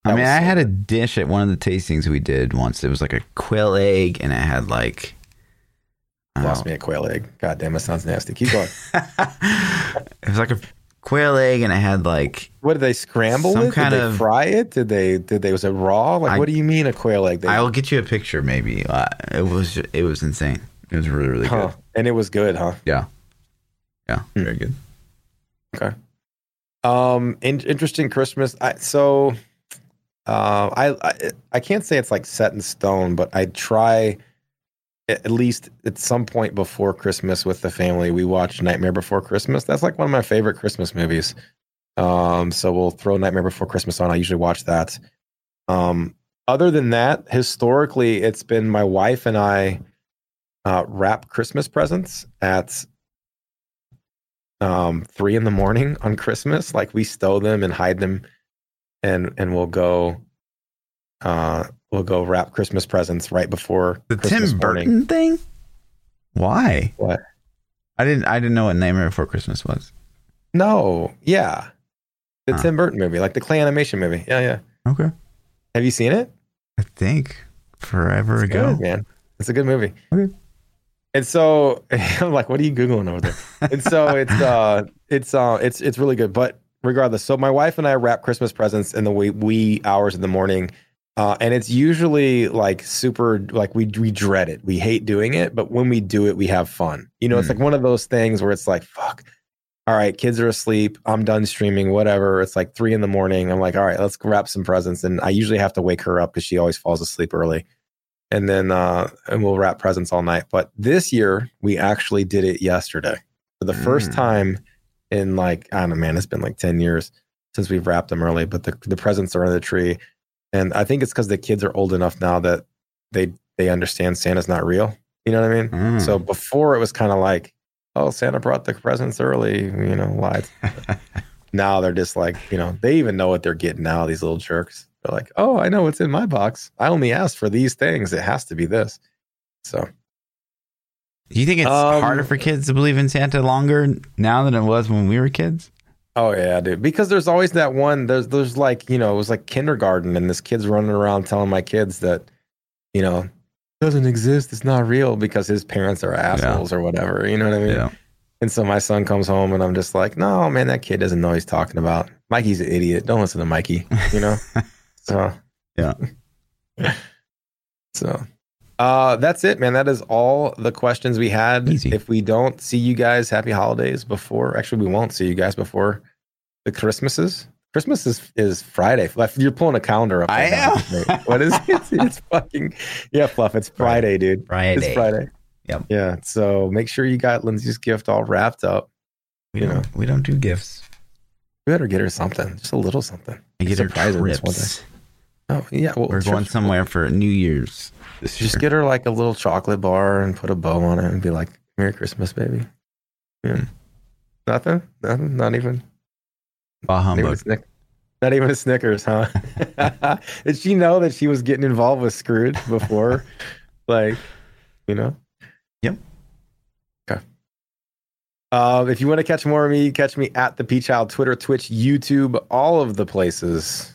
I mean, I had a dish at one of the tastings we did once. It was like a quail egg, and it had like. Lost me a quail egg. God damn, it sounds nasty. Keep going. [LAUGHS] it was like a quail egg, and it had like what did they scramble Some it? kind did they of- fry it? Did they did they was it raw? Like I- what do you mean a quail egg? They, I will get you a picture, maybe. Uh, it was it was insane. It was really really huh. good. And it was good, huh? Yeah, yeah, Hmm. very good. Okay. Um, in, interesting Christmas. I, so, uh, I, I I can't say it's like set in stone, but I try at least at some point before Christmas with the family. We watch Nightmare Before Christmas. That's like one of my favorite Christmas movies. Um, so we'll throw Nightmare Before Christmas on. I usually watch that. Um, other than that, historically, it's been my wife and I uh, wrap Christmas presents at um three in the morning on Christmas. Like we stow them and hide them and and we'll go uh we'll go wrap Christmas presents right before The Christmas Tim morning. Burton thing. Why? What? I didn't. I didn't know what Nightmare Before Christmas was. No, yeah. The Huh. Tim Burton movie, like the clay animation movie. Yeah, yeah. Okay. Have you seen it? I think forever It's ago. good, man. It's a good movie. Okay. And so [LAUGHS] I'm like, what are you googling over there? And so [LAUGHS] it's uh it's uh it's it's really good. But regardless, so my wife and I wrap Christmas presents in the wee, wee hours of the morning. Uh, and it's usually like super like we we dread it. We hate doing it, but when we do it, we have fun. You know, it's Hmm. like one of those things where it's like, fuck. All right, kids are asleep. I'm done streaming, whatever. It's like three in the morning. I'm like, all right, let's wrap some presents. And I usually have to wake her up because she always falls asleep early and then uh and we'll wrap presents all night but this year we actually did it yesterday for the first Mm. time in like i don't know man it's been like 10 years since we've wrapped them early but the, the presents are under the tree. And i think it's because the kids are old enough now that they they understand santa's not real. You know what i mean? Mm. so before it was kind of like oh santa brought the presents early you know lied [LAUGHS] now they're just like you know they even know what they're getting now these little jerks. They're like oh i know what's in my box. I only asked for these things. It has to be this. So Do you think it's Um, harder for kids to believe in Santa longer now than it was when we were kids? oh yeah dude because there's always that one there's there's like you know it was like kindergarten and this kid's running around telling my kids that you know doesn't exist it's not real because his parents are assholes or whatever you know what i mean Yeah. And so my son comes home and I'm just like, no, man, that kid doesn't know what he's talking about. Mikey's an idiot. Don't listen to Mikey, you know? [LAUGHS] so, Yeah. [LAUGHS] so, uh, that's it, man. That is all the questions we had. Easy. If we don't see you guys, happy holidays before, actually, we won't see you guys before the Christmases. Christmas is, is Friday. Like, You're pulling a calendar up. I now. am. What is it? It's, fucking, yeah, Fluff. It's Friday, dude. Friday. It's Friday. Yep. Yeah. So make sure you got Lindsay's gift all wrapped up. We You don't. know. We don't do gifts. We better get her something, just a little something. We get her Surprise her this one trips. Oh yeah, well, We're going somewhere for New Year's. This Just get her like a little chocolate bar and put a bow on it and be like, "Merry Christmas, baby." Yeah. Hmm. Nothing. Nothing. Not even. Bah Not even, a humbug. Snick- not even a Snickers, huh? [LAUGHS] Did she know that she was getting involved with Scrooge before? [LAUGHS] like, you know. Yep. Okay. Uh, if you want to catch more of me, catch me at the PChild, Twitter, Twitch, YouTube, all of the places.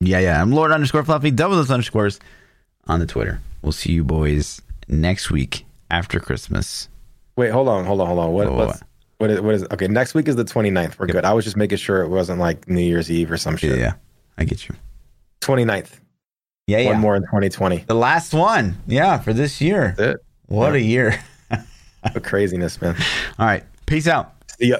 Yeah, yeah. I'm Lord underscore Fluffy. Double those underscores on the Twitter. We'll see you boys next week after Christmas. Wait, hold on, hold on, hold on. What, what is, what is, okay, next week is the 29th. We're good. I was just making sure it wasn't like New Year's Eve or some shit. yeah. I get you. 29th. Yeah, yeah. One more in 2020. The last one. Yeah, for this year. That's it. What Yeah. a year. [LAUGHS] Craziness, man. All right. Peace out. See ya.